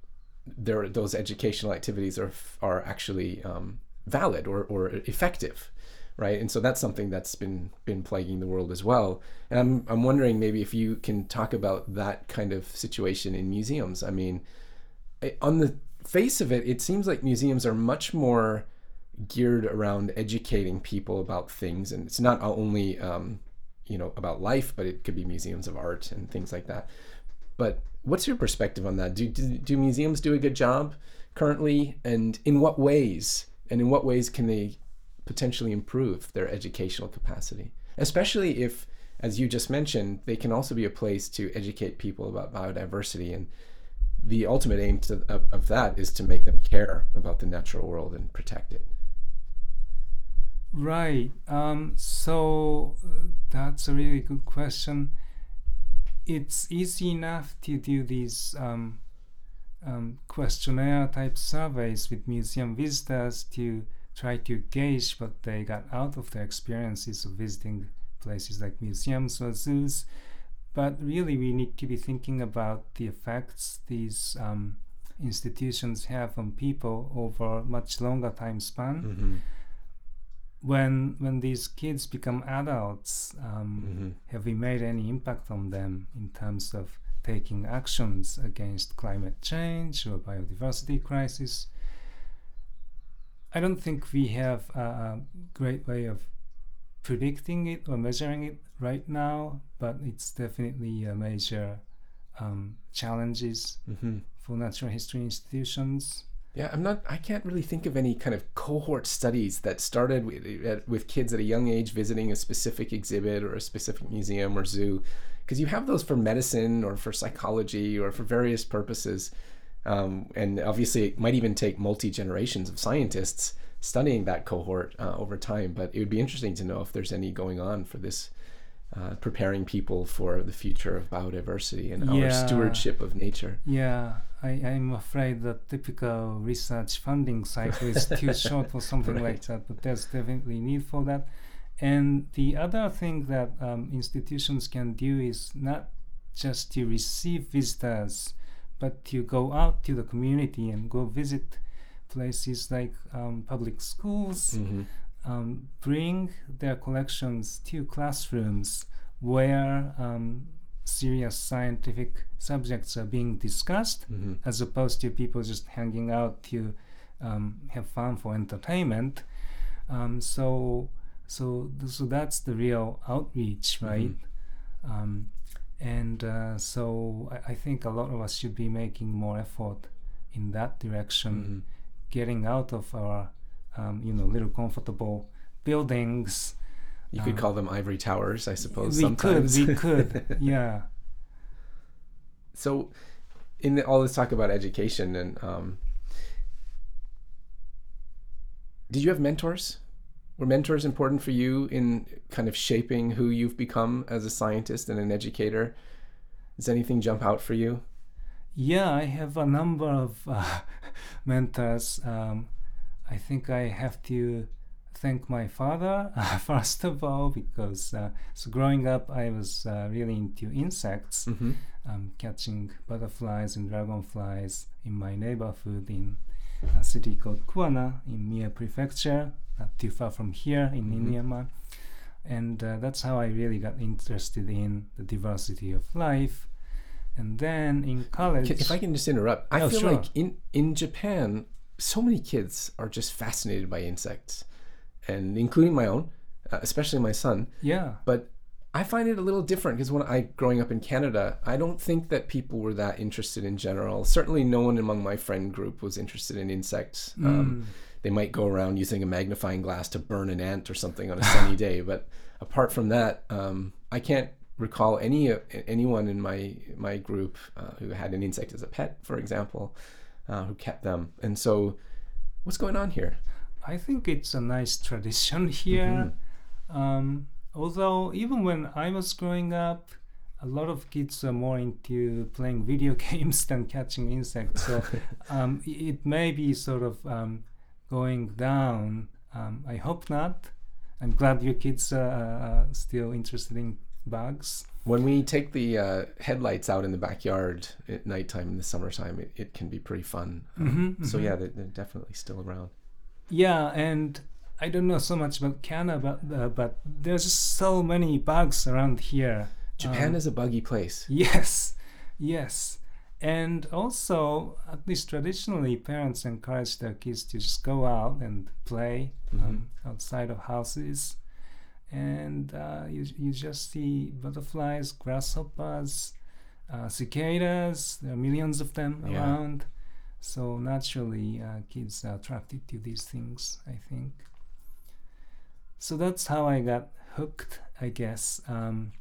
there those educational activities are are actually um, valid or, or effective right and so that's something that's been been plaguing the world as well and I'm, I'm wondering maybe if you can talk about that kind of situation in museums i mean on the face of it it seems like museums are much more geared around educating people about things and it's not only um, you know about life but it could be museums of art and things like that but what's your perspective on that? Do, do, do museums do a good job currently? And in what ways? And in what ways can they potentially improve their educational capacity? Especially if, as you just mentioned, they can also be a place to educate people about biodiversity. And the ultimate aim to, of, of that is to make them care about the natural world and protect it.
Right. Um, so uh, that's a really good question it's easy enough to do these um, um, questionnaire type surveys with museum visitors to try to gauge what they got out of their experiences of visiting places like museums or zoos. But really, we need to be thinking about the effects these um, institutions have on people over much longer time span. Mm-hmm when when these kids become adults, um, mm-hmm. have we made any impact on them in terms of taking actions against climate change or biodiversity crisis? I don't think we have a, a great way of predicting it or measuring it right now, but it's definitely a major um, challenges mm-hmm. for natural history institutions.
Yeah, I'm not. I can't really think of any kind of cohort studies that started with, with kids at a young age visiting a specific exhibit or a specific museum or zoo, because you have those for medicine or for psychology or for various purposes, um, and obviously it might even take multi generations of scientists studying that cohort uh, over time. But it would be interesting to know if there's any going on for this uh, preparing people for the future of biodiversity and yeah. our stewardship of nature.
Yeah, I, I'm afraid the typical research funding cycle is too (laughs) short for something right. like that, but there's definitely need for that. And the other thing that um, institutions can do is not just to receive visitors, but to go out to the community and go visit places like um, public schools, mm-hmm um, bring their collections to classrooms where um, serious scientific subjects are being discussed, mm-hmm. as opposed to people just hanging out to um, have fun for entertainment. Um, so, so, so that's the real outreach, right? Mm-hmm. And uh, so, I, I, think a lot of us should be making more effort in that direction, mm-hmm. getting out of our um, you know, little comfortable buildings.
You could um, call them ivory towers, I suppose.
We
sometimes.
could, we could, (laughs) yeah.
So, in the, all this talk about education, and um, did you have mentors? Were mentors important for you in kind of shaping who you've become as a scientist and an educator? Does anything jump out for you?
Yeah, I have a number of uh, (laughs) mentors. Um, I think I have to thank my father uh, (laughs) first of all because uh, so growing up I was uh, really into insects, mm-hmm. um, catching butterflies and dragonflies in my neighborhood in a city called Kuwana in Mie Prefecture, not too far from here in mm-hmm. Inuyama. And uh, that's how I really got interested in the diversity of life and then in college,
If I can just interrupt, I
Oh,
feel
sure.
like in in Japan, so many kids are just fascinated by insects, and including my own, uh, especially my son.
yeah,
But I find it a little different because when I growing up in Canada, I don't think that people were that interested in general. Certainly, no one among my friend group was interested in insects.
Mm.
They might go around using a magnifying glass to burn an ant or something on a sunny (laughs) day, but apart from that, um, I can't recall any anyone in my my group uh, who had an insect as a pet, for example, uh, who kept them. And so, what's going on here?
I think it's a nice tradition (laughs) here.
Mm-hmm.
Um, although even when I was growing up, a lot of kids are more into playing video (laughs) games than catching insects. So um, it may be sort of um, going down. Um, I hope not. I'm glad your kids are uh, still interested in bugs.
When we take the uh, headlights out in the backyard at nighttime in the summertime, it, it can be pretty fun. Um,
Mhm,
So
mhm.
yeah, they're, they're definitely still around.
Yeah, and I don't know so much about Canada, but, uh, but there's just so many bugs around here.
Japan
Um,
is a buggy place. (laughs)
Yes, yes. And also, at least traditionally, parents encourage their kids to just go out and play um, outside of houses. And uh, you, you just see butterflies, grasshoppers, uh, cicadas, there are millions of them
Yeah.
around. So naturally, uh, kids are attracted to these things, I think. So that's how I got hooked, I guess. Um,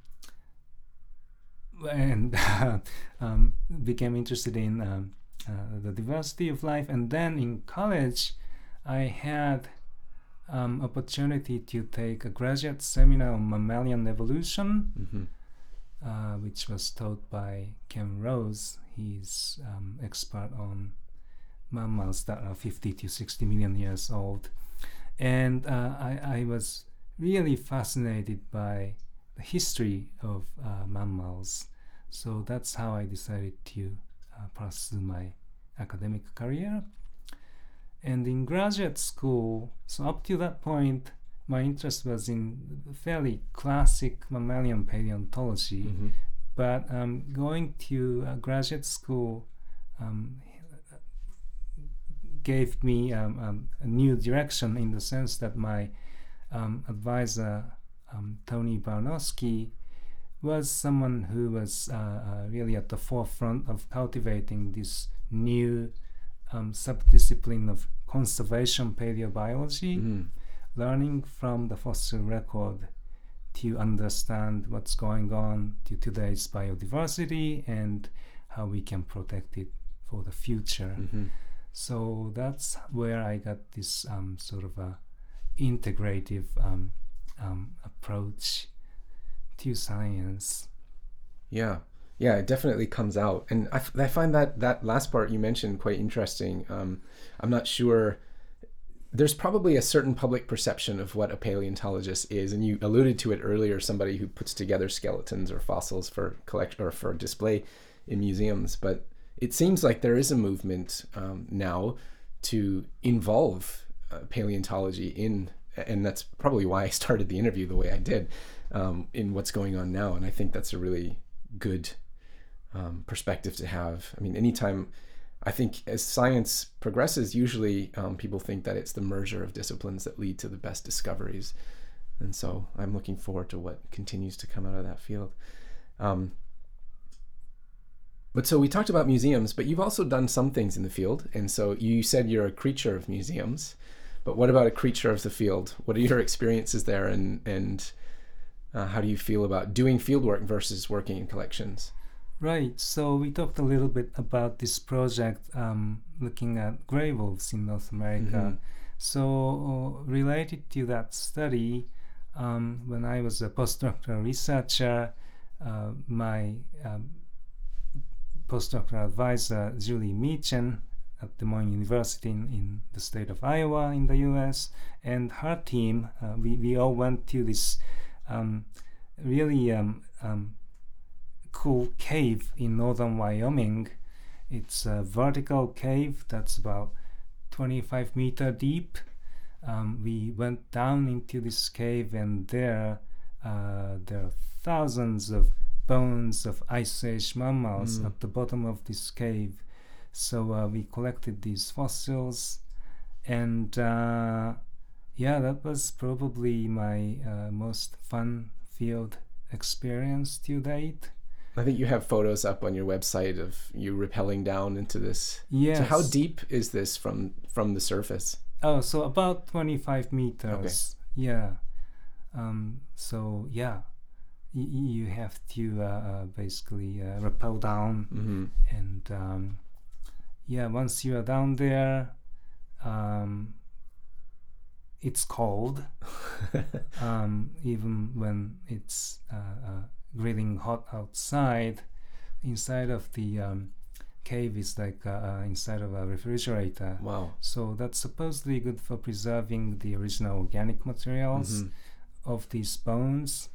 and (laughs) um, became interested in um, uh, the diversity of life. And then in college, I had um, opportunity to take a graduate seminar on mammalian evolution,
hmm
uh, which was taught by Ken Rose. He's um, expert on mammals that are 50 to 60 million years old. And uh, I, I was really fascinated by history of uh, mammals. So that's how I decided to uh, pursue my academic career. And in graduate school, so up to that point, my interest was in fairly classic mammalian paleontology.
hmm
But um, going to uh, graduate school um, gave me um, um, a new direction in the sense that my um, advisor, um, Tony Barnosky, was someone who was uh, uh, really at the forefront of cultivating this new um, subdiscipline of conservation paleobiology
hmm
learning from the fossil record to understand what's going on to today's biodiversity and how we can protect it for the future.
hmm
So that's where I got this um, sort of a integrative um, um, approach to science.
Yeah, yeah, it definitely comes out, and I, find that that last part you mentioned quite interesting. Um, I'm not sure. There's probably a certain public perception of what a paleontologist is, and you alluded to it earlier. Somebody who puts together skeletons or fossils for collect or for display in museums. But it seems like there is a movement um, now to involve uh, paleontology in, and that's probably why I started the interview the way I did, um, in what's going on now. And I think that's a really good um, perspective to have. I mean, anytime I think as science progresses, usually um, people think that it's the merger of disciplines that lead to the best discoveries. And so I'm looking forward to what continues to come out of that field. Um, but so we talked about museums, but you've also done some things in the field. And so you said you're a creature of museums. But what about a creature of the field? What are your experiences there, and and uh, how do you feel about doing field work versus working in collections?
Right. So we talked a little bit about this project um, looking at gray wolves in North America.
Mhm.
So uh, related to that study, um, when I was a postdoctoral researcher, uh, my um, postdoctoral advisor Julie Meachen at Des Moines University in, in the state of Iowa in the U.S. and her team, uh, we we all went to this um, really um, um, cool cave in northern Wyoming. It's a vertical cave that's about 25 meter deep. Um, we went down into this cave, and there, uh, there are thousands of bones of ice age mammals
Mm.
at the bottom of this cave. So uh, we collected these fossils, and uh, yeah, that was probably my uh, most fun field experience to date.
I think you have photos up on your website of you rappelling down into this.
Yes.
So how deep is this from from the surface?
Oh, so about 25 meters. Okay. Yeah. Um, so, yeah, y- you have to uh, uh, basically uh, rappel down.
Mm-hmm.
And um, yeah, once you are down there, um, it's cold, (laughs) um, even when it's uh, uh, grilling hot outside. Inside of the um, cave is like uh, uh, inside of a refrigerator.
wow.
So that's supposedly good for preserving the original organic materials
Mhm.
of these bones.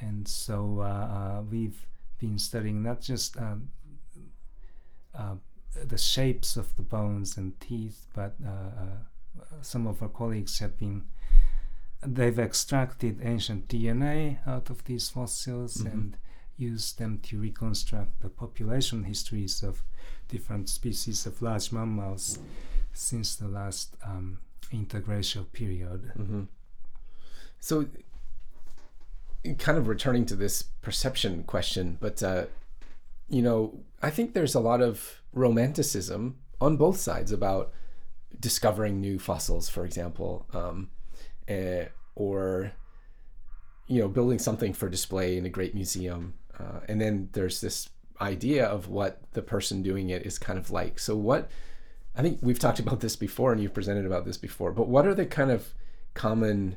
And so uh, uh, we've been studying not just um, uh, the shapes of the bones and teeth, but uh, uh, some of our colleagues have been they've extracted ancient DNA out of these fossils
Mhm.
and used them to reconstruct the population histories of different species of large mammals since the last um, interglacial period.
hmm So, kind of returning to this perception question, but uh, you know, I think there's a lot of romanticism on both sides about discovering new fossils, for example, um, eh, or you know, building something for display in a great museum, uh, and then there's this idea of what the person doing it is kind of like. So, what I think we've talked about this before, and you've presented about this before, but what are the kind of common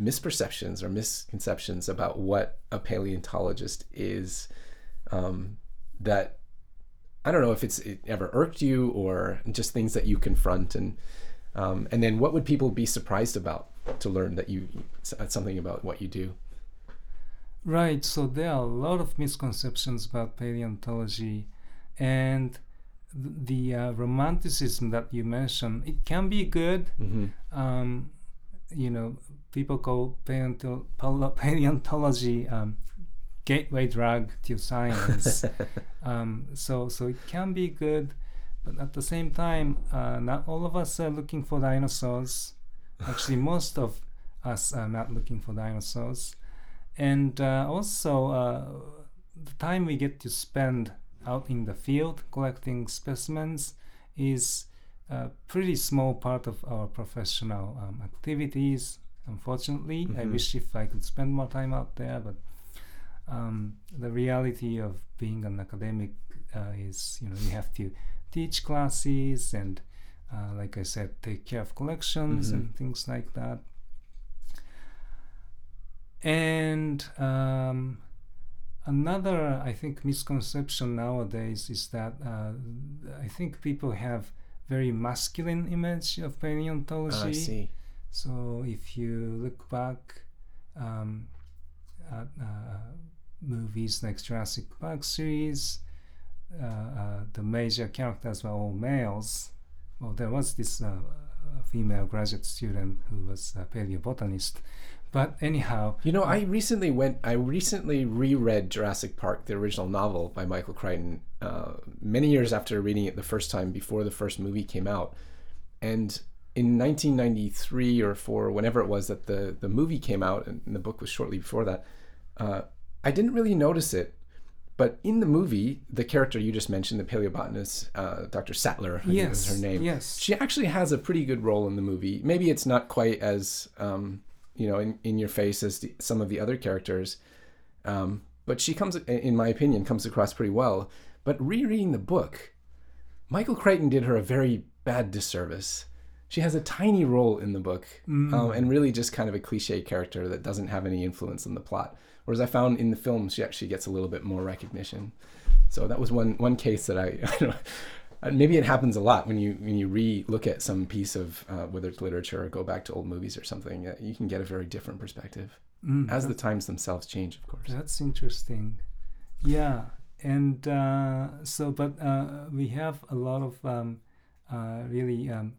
misperceptions or misconceptions about what a paleontologist is um, that I don't know if it's it ever irked you or just things that you confront and um, and then what would people be surprised about to learn that you something about what you do
Right, so there are a lot of misconceptions about paleontology, and the uh, romanticism that you mentioned, it can be good.
mm-hmm.
Um, you know, people call paleonto- (laughs) paleontology um, gateway drug to science. (laughs) um, so, so it can be good, but at the same time, uh, not all of us are looking for dinosaurs. Actually, (laughs) most of us are not looking for dinosaurs and uh, also uh, the time we get to spend out in the field collecting specimens is a pretty small part of our professional um, activities unfortunately i
Mhm.
wish if i could spend more time out there but um, the reality of being an academic uh, is you know you have to teach classes and uh, like i said take care of collections
Mhm.
and things like that and um, another, I think, misconception nowadays is that uh, I think people have very masculine image of paleontology.
Ah, I see
So if you look back um, at uh, movies like Jurassic Park series, uh, uh, the major characters were all males. Well, there was this uh, female graduate student who was a paleobotanist. But anyhow,
you know I recently went I recently reread Jurassic Park the original novel by Michael Crichton uh, many years after reading it the first time before the first movie came out and in 1993 or 4 whenever it was that the the movie came out and the book was shortly before that uh, I didn't really notice it but in the movie the character you just mentioned the paleobotanist uh, Dr. Sattler I think
yes,
her name
yes,
she actually has a pretty good role in the movie. Maybe it's not quite as um, you know in, in your face as the, some of the other characters um, but she comes in my opinion comes across pretty well. But rereading the book michael crichton did her a very bad disservice she has a tiny role in the book
Mm.
um, and really just kind of a cliche character that doesn't have any influence on the plot whereas i found in the film she actually gets a little bit more recognition so that was one one case that i, (laughs) I don't know, maybe it happens a lot when you when you re-look at some piece of uh, whether it's literature or go back to old movies or something uh, you can get a very different perspective
Mm,
as the times themselves change of course
That's interesting. Yeah, and uh, so, but uh, we have a lot of um, uh, really um,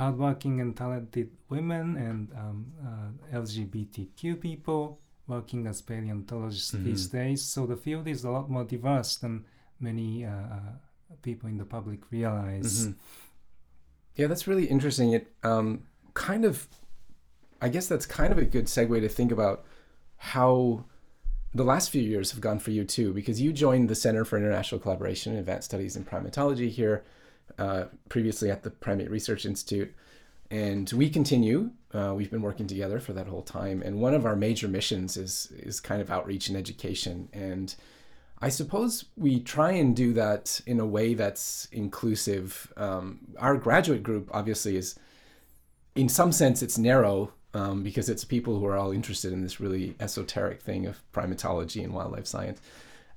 hardworking and talented women and um, uh, LGBTQ people working as paleontologists
Mhm.
these days. So the field is a lot more diverse than many uh, uh, people in the public realize.
Mhm. Yeah, that's really interesting. It um, kind of, I guess that's kind of a good segue to think about how the last few years have gone for you too, because you joined the Center for International Collaboration and Advanced Studies in Primatology here, uh, previously at the Primate Research Institute. And we continue. Uh, we've been working together for that whole time. And one of our major missions is is kind of outreach and education. And I suppose we try and do that in a way that's inclusive. Um, our graduate group obviously is, in some sense, it's narrow um, because it's people who are all interested in this really esoteric thing of primatology and wildlife science.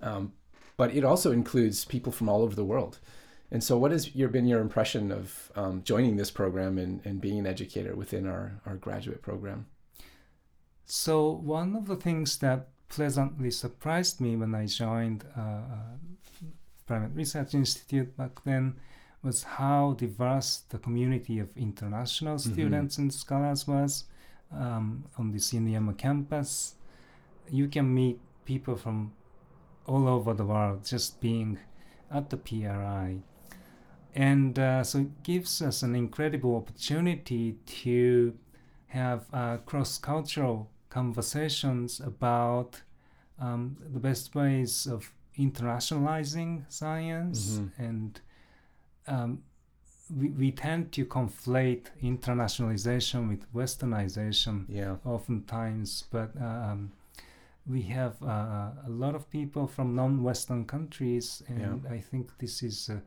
Um, but it also includes people from all over the world. And so, what has your, been your impression of um, joining this program and, and being an educator within our, our graduate program?
So one of the things that pleasantly surprised me when I joined uh, uh, Primate Research Institute back then was how diverse the community of international
Mhm.
students and scholars was um, on this Inuyama campus. You can meet people from all over the world just being at the PRI. And uh, so it gives us an incredible opportunity to have uh, cross cultural conversations about um, the best ways of internationalizing science
Mhm.
and um, we, we tend to conflate internationalization with westernization
Yeah.
oftentimes but um, we have uh, a lot of people from non-western countries and i think this is uh,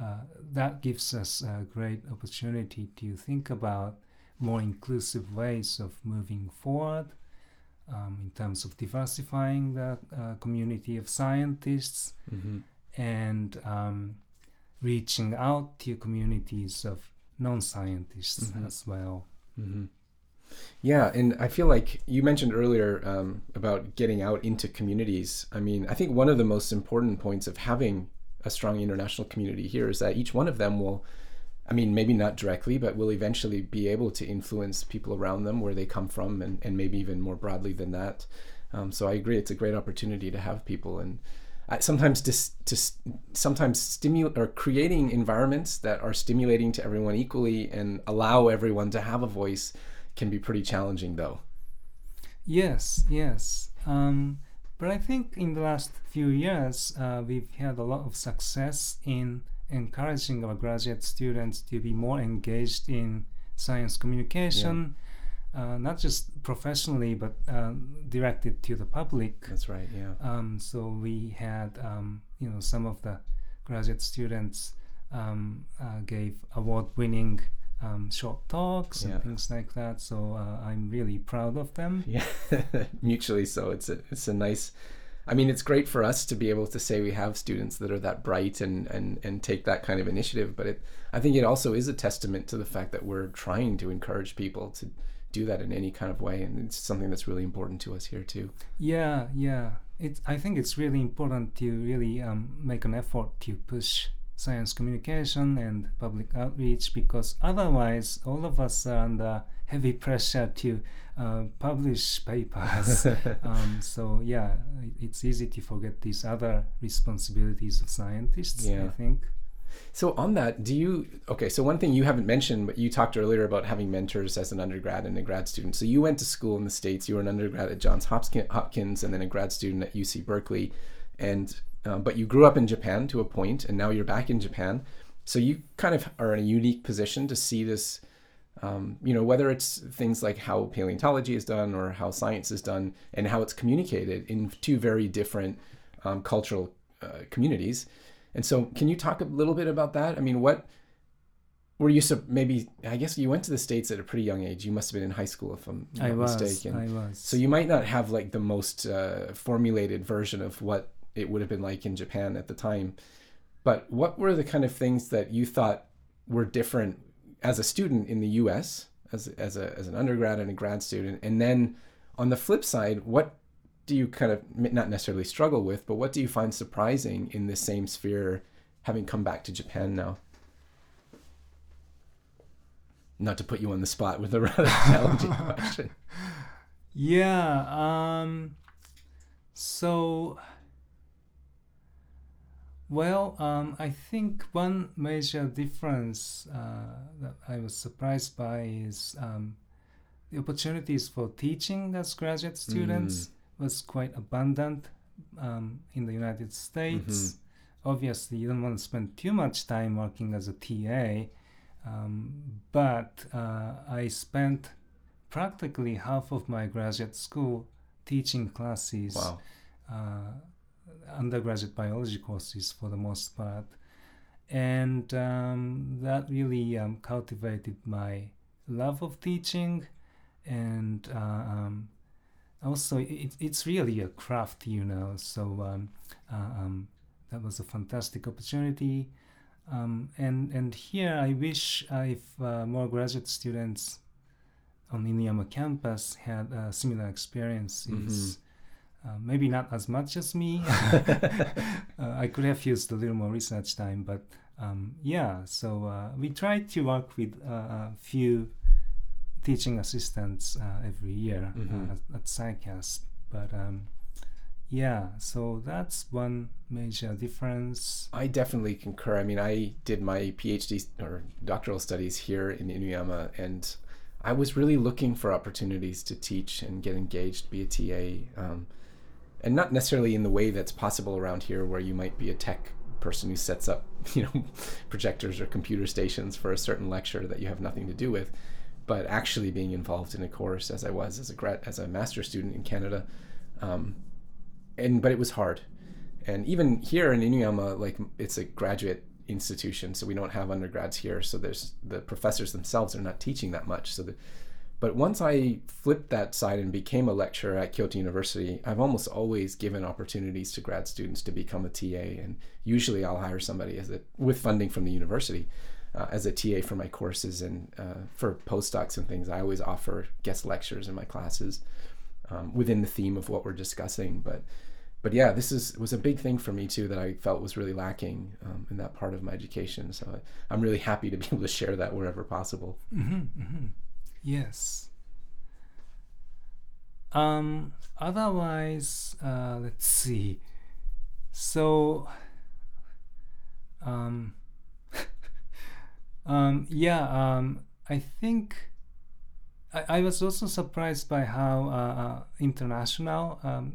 uh, that gives us a great opportunity to think about more inclusive ways of moving forward um, in terms of diversifying the uh, community of scientists
hmm
and um, reaching out to communities of non-scientists
Mhm.
as well.
hmm Yeah, and I feel like you mentioned earlier um, about getting out into communities. I mean, I think one of the most important points of having a strong international community here is that each one of them will, I mean, maybe not directly, but will eventually be able to influence people around them where they come from, and, and maybe even more broadly than that. Um, so I agree, it's a great opportunity to have people and. I sometimes dis, to sometimes stimulate or creating environments that are stimulating to everyone equally and allow everyone to have a voice can be pretty challenging though.
Yes, yes. Um, but I think in the last few years, uh, we've had a lot of success in encouraging our graduate students to be more engaged in science communication, uh, not just professionally, but uh, directed to the public.
That's right. Yeah.
Um, so we had, um, you know, some of the graduate students um, uh, gave award-winning um, short talks
Yeah.
and things like that. So uh, I'm really proud of them. (laughs)
Yeah. Mutually so. It's a it's a nice. I mean, it's great for us to be able to say we have students that are that bright and and and take that kind of initiative. But it, I think it also is a testament to the fact that we're trying to encourage people to do that in any kind of way, and it's something that's really important to us here too.
Yeah, yeah. It's. I think it's really important to really um, make an effort to push science communication and public outreach because otherwise, all of us are under heavy pressure to uh, publish papers. (laughs) um, so yeah, it's easy to forget these other responsibilities of scientists. I think.
So on that, do you okay? So one thing you haven't mentioned, but you talked earlier about having mentors as an undergrad and a grad student. So you went to school in the states. You were an undergrad at Johns Hopkins, Hopkins and then a grad student at UC Berkeley, and um, but you grew up in Japan to a point, and now you're back in Japan. So you kind of are in a unique position to see this. Um, you know, whether it's things like how paleontology is done or how science is done and how it's communicated in two very different um, cultural uh, communities. And so, can you talk a little bit about that? I mean, what were you sup- maybe? I guess you went to the states at a pretty young age. You must have been in high school, if I'm not
I was.
mistaken.
I was.
So you might not have like the most uh, formulated version of what it would have been like in Japan at the time. But what were the kind of things that you thought were different as a student in the U.S. as as a as an undergrad and a grad student, and then on the flip side, what do you kind of not necessarily struggle with, but what do you find surprising in this same sphere, having come back to Japan now? Not to put you on the spot with a (laughs) rather challenging question. (laughs)
Yeah. Um, so, well, um, I think one major difference uh, that I was surprised by is um, the opportunities for teaching as graduate students was quite abundant um, in the United States. Obviously, you don't want to spend too much time working as a TA, um, but uh, I spent practically half of my graduate school teaching classes,
Wow.
uh, undergraduate biology courses for the most part. And um, that really um, cultivated my love of teaching. And uh, um, also, it, it's really a craft, you know. So um, uh, um, that was a fantastic opportunity. And, and here, I wish uh, if uh, more graduate students on the Inuyama campus had uh, similar experiences. Uh, maybe not as much as me. (laughs) (laughs) uh, I could have used a little more research time, but um, yeah. So uh, we try to work with uh, a few teaching assistants uh, every year
Mhm.
uh, at, at CICASP. But um, yeah, so that's one major difference.
I definitely concur. I mean, I did my PhD or doctoral studies here in Inuyama, and I was really looking for opportunities to teach and get engaged, be a TA, um, and not necessarily in the way that's possible around here, where you might be a tech person who sets up, (laughs) you know, projectors or computer stations for a certain lecture that you have nothing to do with, but actually being involved in a course, as I was as a grad, as a master student in Canada, um, and but it was hard and even here in Inuyama, like it's a graduate institution, so we don't have undergrads here. So there's the professors themselves are not teaching that much. So, the, but once I flipped that side and became a lecturer at Kyoto University, I've almost always given opportunities to grad students to become a TA, and usually I'll hire somebody as a with funding from the university. Uh, as a TA for my courses and uh, for postdocs and things, I always offer guest lectures in my classes um, within the theme of what we're discussing. But but yeah, this is was a big thing for me too that I felt was really lacking um, in that part of my education. So I, I'm really happy to be able to share that wherever possible.
Mm-hmm, mm-hmm. Yes. Um. Otherwise, uh, let's see. So. Um. (laughs) um. Yeah. Um. I think. I, I was also surprised by how uh, uh, international um,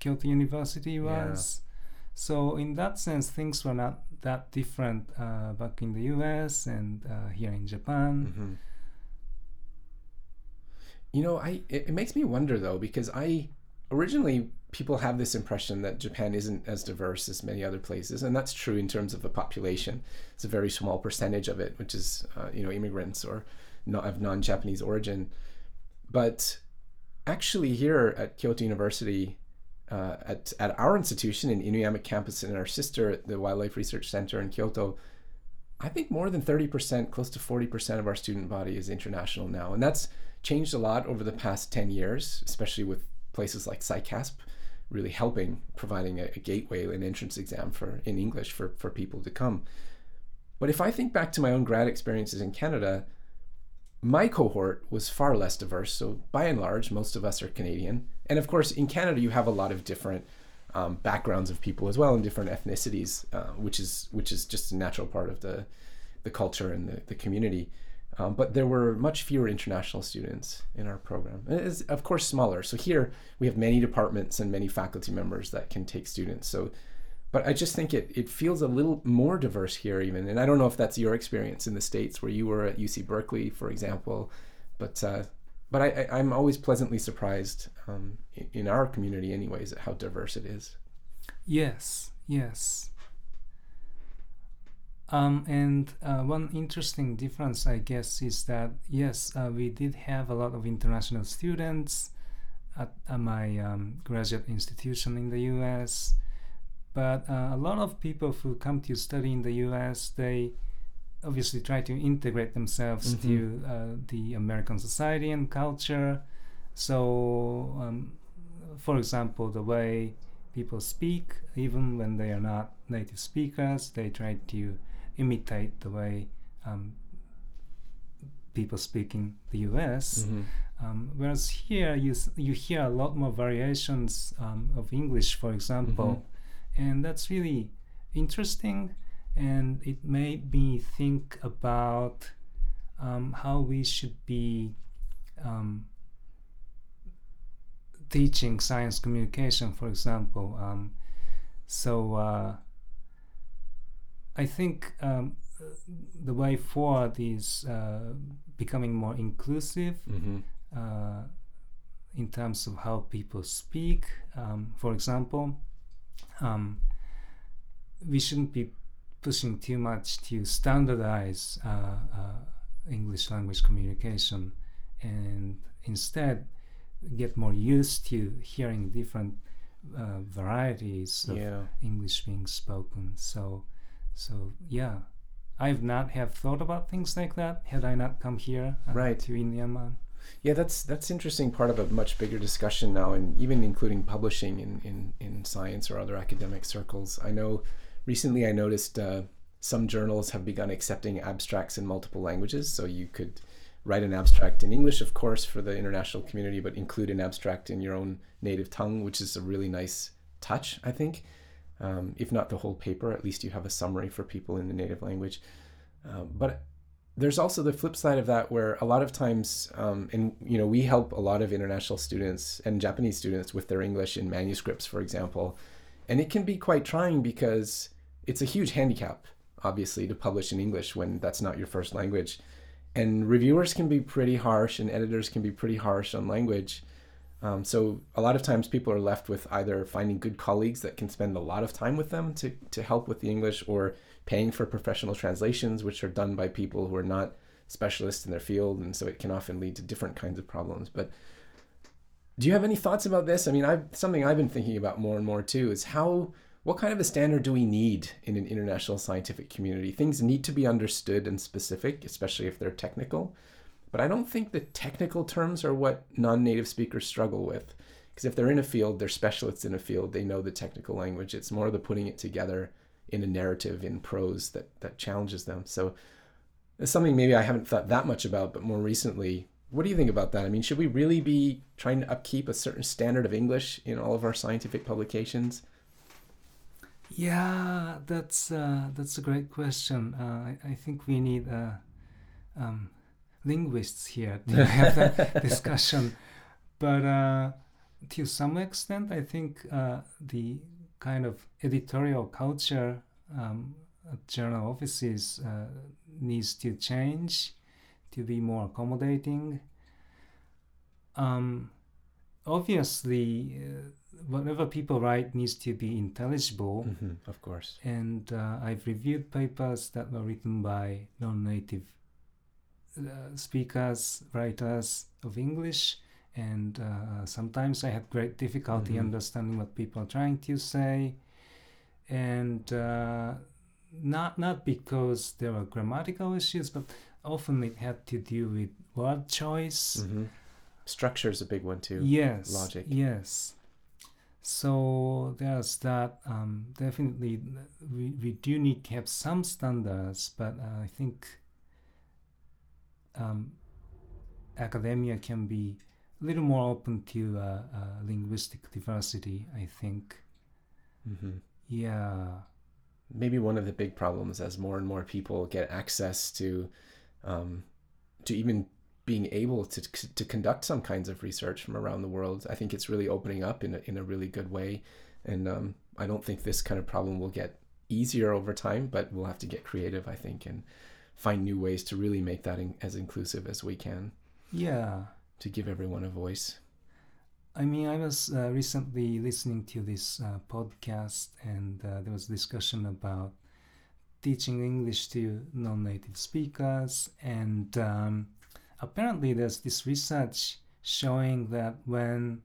Kyoto University was. So in that sense, things were not that different uh, back in the U.S. and uh, here in Japan.
Mm-hmm. You know, I it, it makes me wonder though because I originally people have this impression that Japan isn't as diverse as many other places, and that's true in terms of the population. It's a very small percentage of it, which is uh, you know immigrants or not of non-Japanese origin. But actually, here at Kyoto University, uh, at at our institution in Inuyama campus and our sister at the Wildlife Research Center in Kyoto, I think more than 30%, close to 40% of our student body is international now. And that's changed a lot over the past 10 years, especially with places like CICASP really helping, providing a, a gateway, an entrance exam for in English for, for people to come. But if I think back to my own grad experiences in Canada, my cohort was far less diverse. So by and large, most of us are Canadian. And of course, in Canada, you have a lot of different um, backgrounds of people as well and different ethnicities, uh, which is which is just a natural part of the the culture and the, the community. Um, but there were much fewer international students in our program. It is, of course, smaller. So here we have many departments and many faculty members that can take students. So, but I just think it it feels a little more diverse here, even. And I don't know if that's your experience in the states where you were at UC Berkeley, for example. But uh, but I, I'm always pleasantly surprised um, in our community, anyways, at how diverse it is.
Yes, yes. Um, and uh, one interesting difference, I guess, is that yes, uh, we did have a lot of international students at, at my um, graduate institution in the U.S. But uh, a lot of people who come to study in the U.S. they obviously try to integrate themselves
Mhm.
to uh, the American society and culture. So, um, for example, the way people speak, even when they are not native speakers, they try to imitate the way um, people speak in the US. Um, whereas here you you hear a lot more variations um, of English, for example, and that's really interesting, and it made me think about um, how we should be um, teaching science communication, for example. Um, so uh, I think um, the way forward is uh, becoming more inclusive
Mm-hmm.
uh, in terms of how people speak. Um, for example, um, we shouldn't be pushing too much to standardize uh, uh, English language communication and instead get more used to hearing different uh, varieties of
Yeah.
English being spoken. So, so yeah, I've not have thought about things like that had I not come here uh,
Right.
to Inuyama.
Yeah, that's that's interesting part of a much bigger discussion now, and even including publishing in, in, in science or other academic circles. I know recently I noticed uh, some journals have begun accepting abstracts in multiple languages, so you could write an abstract in English, of course, for the international community, but include an abstract in your own native tongue, which is a really nice touch, I think. Um, if not the whole paper, at least you have a summary for people in the native language. Um, but there's also the flip side of that where a lot of times um, and you know we help a lot of international students and japanese students with their english in manuscripts for example. And it can be quite trying because it's a huge handicap obviously to publish in english when that's not your first language. And reviewers can be pretty harsh and editors can be pretty harsh on language um, so a lot of times people are left with either finding good colleagues that can spend a lot of time with them to, to help with the english or paying for professional translations, which are done by people who are not specialists in their field, and so it can often lead to different kinds of problems. But do you have any thoughts about this? I mean, I've, something I've been thinking about more and more too is how, what kind of a standard do we need in an international scientific community? Things need to be understood and specific, especially if they're technical. But I don't think the technical terms are what non-native speakers struggle with. Because if they're in a field, they're specialists in a field, they know the technical language. It's more the putting it together in a narrative in prose that that challenges them. So it's something maybe I haven't thought that much about, but more recently, what do you think about that? I mean, should we really be trying to upkeep a certain standard of English in all of our scientific publications?
Yeah, that's uh, that's a great question. Uh, I, I think we need uh, um, linguists here to (laughs) have that discussion. But uh, to some extent, I think uh, the kind of editorial culture um, at journal offices uh, needs to change to be more accommodating. Um, obviously, uh, whatever people write needs to be intelligible.
Mm-hmm, of course.
And uh, I've reviewed papers that were written by non native uh, speakers, writers of English, and uh, sometimes I had great difficulty
Mhm.
understanding what people are trying to say. And uh, not, not because there were grammatical issues, but often it had to do with word choice.
Mm-hmm. Structure is a big one too.
Yes.
Logic.
Yes. So there's that. Um, definitely, we, we do need to have some standards, but uh, I think um, academia can be a little more open to uh, uh, linguistic diversity. I think.
Mm-hmm.
Yeah.
maybe one of the big problems as more and more people get access to um, to even being able to to conduct some kinds of research from around the world. I think it's really opening up in a, in a really good way, and um, I don't think this kind of problem will get easier over time, but we'll have to get creative, I think, and find new ways to really make that in, as inclusive as we can
Yeah.
to give everyone a voice.
I mean, I was uh, recently listening to this uh, podcast, and uh, there was a discussion about teaching English to non-native speakers, and um, apparently, there's this research showing that when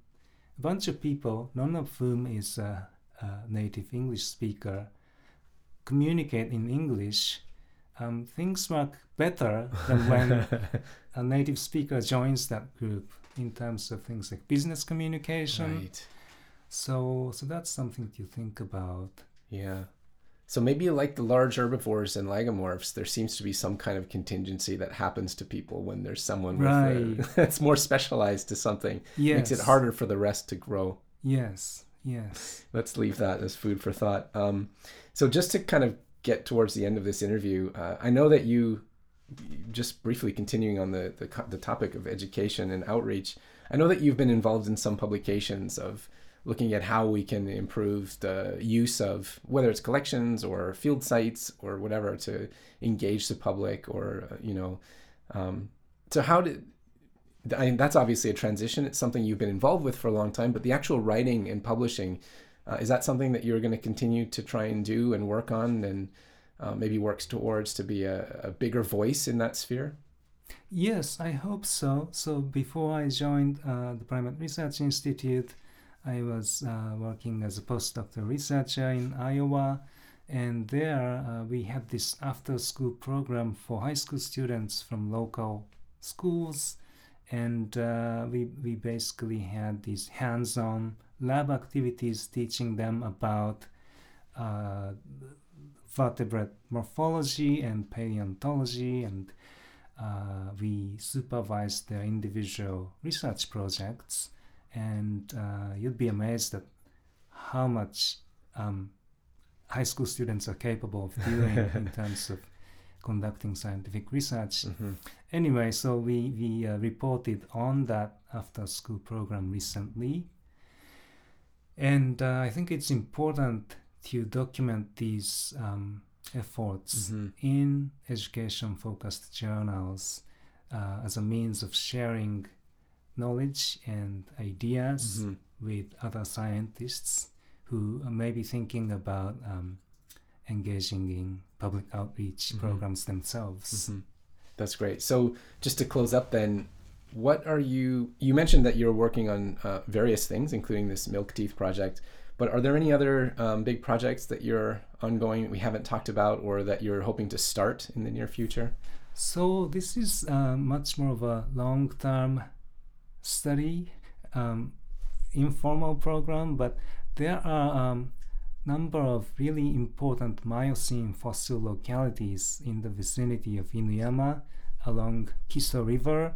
a bunch of people, none of whom is a, a native English speaker, communicate in English, um, things work better than when a (laughs) native speaker joins that group in terms of things like business communication.
right.
So, so that's something to think about.
Yeah. So maybe like the large herbivores and lagomorphs, there seems to be some kind of contingency that happens to people when there's someone with
Right.
a, (laughs) that's more specialized to something. Yes. Makes it harder for the rest to grow.
Yes, yes.
Let's leave that as food for thought. Um, so just to kind of get towards the end of this interview, uh, I know that you, just briefly continuing on the, the the topic of education and outreach, I know that you've been involved in some publications of looking at how we can improve the use of whether it's collections or field sites or whatever to engage the public or uh, you know um, so how did I mean, that's obviously a transition. It's something you've been involved with for a long time, but the actual writing and publishing, uh, is that something that you're going to continue to try and do and work on and uh, maybe works towards to be a, a bigger voice in that sphere?
Yes, I hope so. So before I joined uh, the Primate Research Institute, I was uh, working as a postdoctoral researcher in Iowa, and there uh, we had this after-school program for high school students from local schools, and uh, we we basically had these hands-on lab activities teaching them about uh, vertebrate morphology and paleontology and uh, we supervise their individual research projects, and uh, you'd be amazed at how much um, high school students are capable of doing (laughs) in terms of conducting scientific research.
Mm-hmm.
Anyway, so we, we uh, reported on that after school program recently. And uh, I think it's important to document these um, efforts
Mm-hmm.
in education focused journals uh, as a means of sharing knowledge and ideas
Mm-hmm.
with other scientists who may be thinking about um, engaging in public outreach
Mhm.
programs themselves.
Mhm. That's great. So just to close up then, what are you, you mentioned that you're working on uh, various things, including this Milk Teeth project, but are there any other um, big projects that you're ongoing we haven't talked about or that you're hoping to start in the near future?
So this is uh, much more of a long-term study, um, informal program, but there are um, number of really important Miocene fossil localities in the vicinity of Inuyama along Kiso River.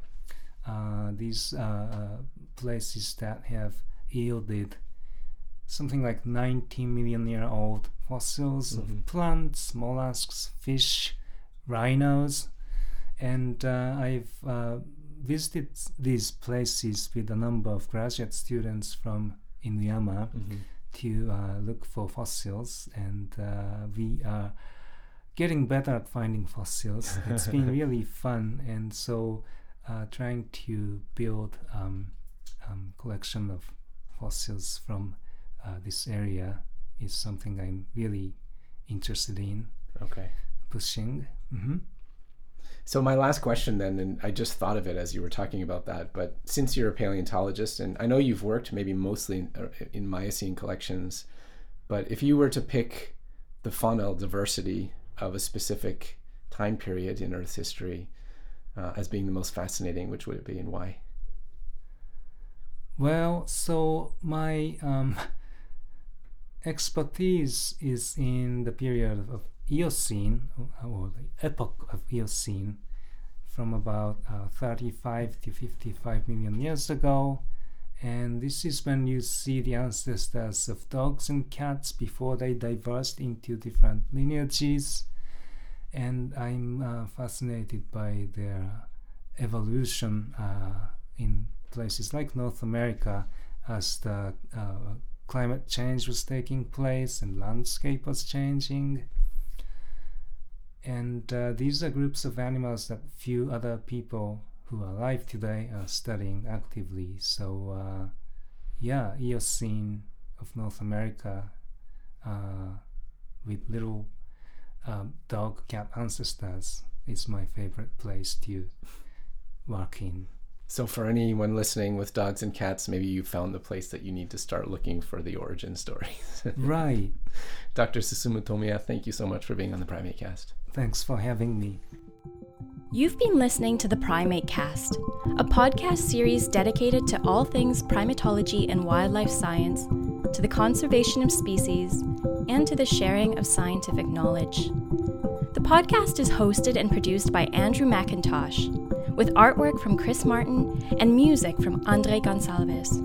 Uh, these uh, uh, places that have yielded something like 90 million year old fossils
Mhm.
of plants, mollusks, fish, rhinos, and uh, I've uh, visited these places with a number of graduate students from Inuyama
Mm-hmm.
to uh, look for fossils, and uh, we are getting better at finding fossils. It's been (laughs) really fun, and so uh, trying to build um, um, collection of fossils from uh, this area is something I'm really interested in
Okay.
pushing. hmm
So my last question then, and I just thought of it as you were talking about that, but since you're a paleontologist, and I know you've worked maybe mostly in, uh, in Miocene collections, but if you were to pick the faunal diversity of a specific time period in Earth's history uh, as being the most fascinating, which would it be and why?
Well, so my um, (laughs) expertise is in the period of Eocene, or- or the epoch of Eocene, from about uh, 35 to 55 million years ago. And this is when you see the ancestors of dogs and cats before they diverged into different lineages. And I'm uh, fascinated by their evolution uh, in places like North America as the uh, climate change was taking place and landscape was changing. And uh, these are groups of animals that few other people who are alive today are studying actively. So, uh, yeah, Eocene of North America uh, with little um, dog cat ancestors is my favorite place to work in.
So for anyone listening with dogs and cats, maybe you found the place that you need to start looking for the origin stories. (laughs)
right.
Dr. Susumu Tomiya, thank you so much for being on the PrimateCast.
Thanks for having me.
You've been listening to the PrimateCast, a podcast series dedicated to all things primatology and wildlife science, to the conservation of species, and to the sharing of scientific knowledge. The podcast is hosted and produced by Andrew McIntosh, with artwork from Chris Martin and music from Andre Gonçalves.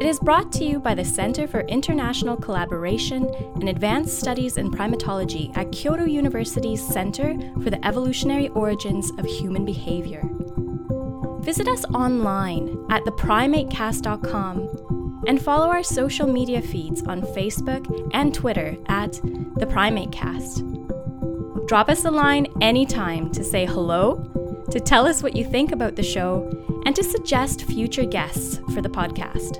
It is brought to you by the Center for International Collaboration and Advanced Studies in Primatology at Kyoto University's Center for the Evolutionary Origins of Human Behavior. Visit us online at theprimatecast.com and follow our social media feeds on Facebook and Twitter at The PrimateCast. Drop us a line anytime to say hello, to tell us what you think about the show, and to suggest future guests for the podcast.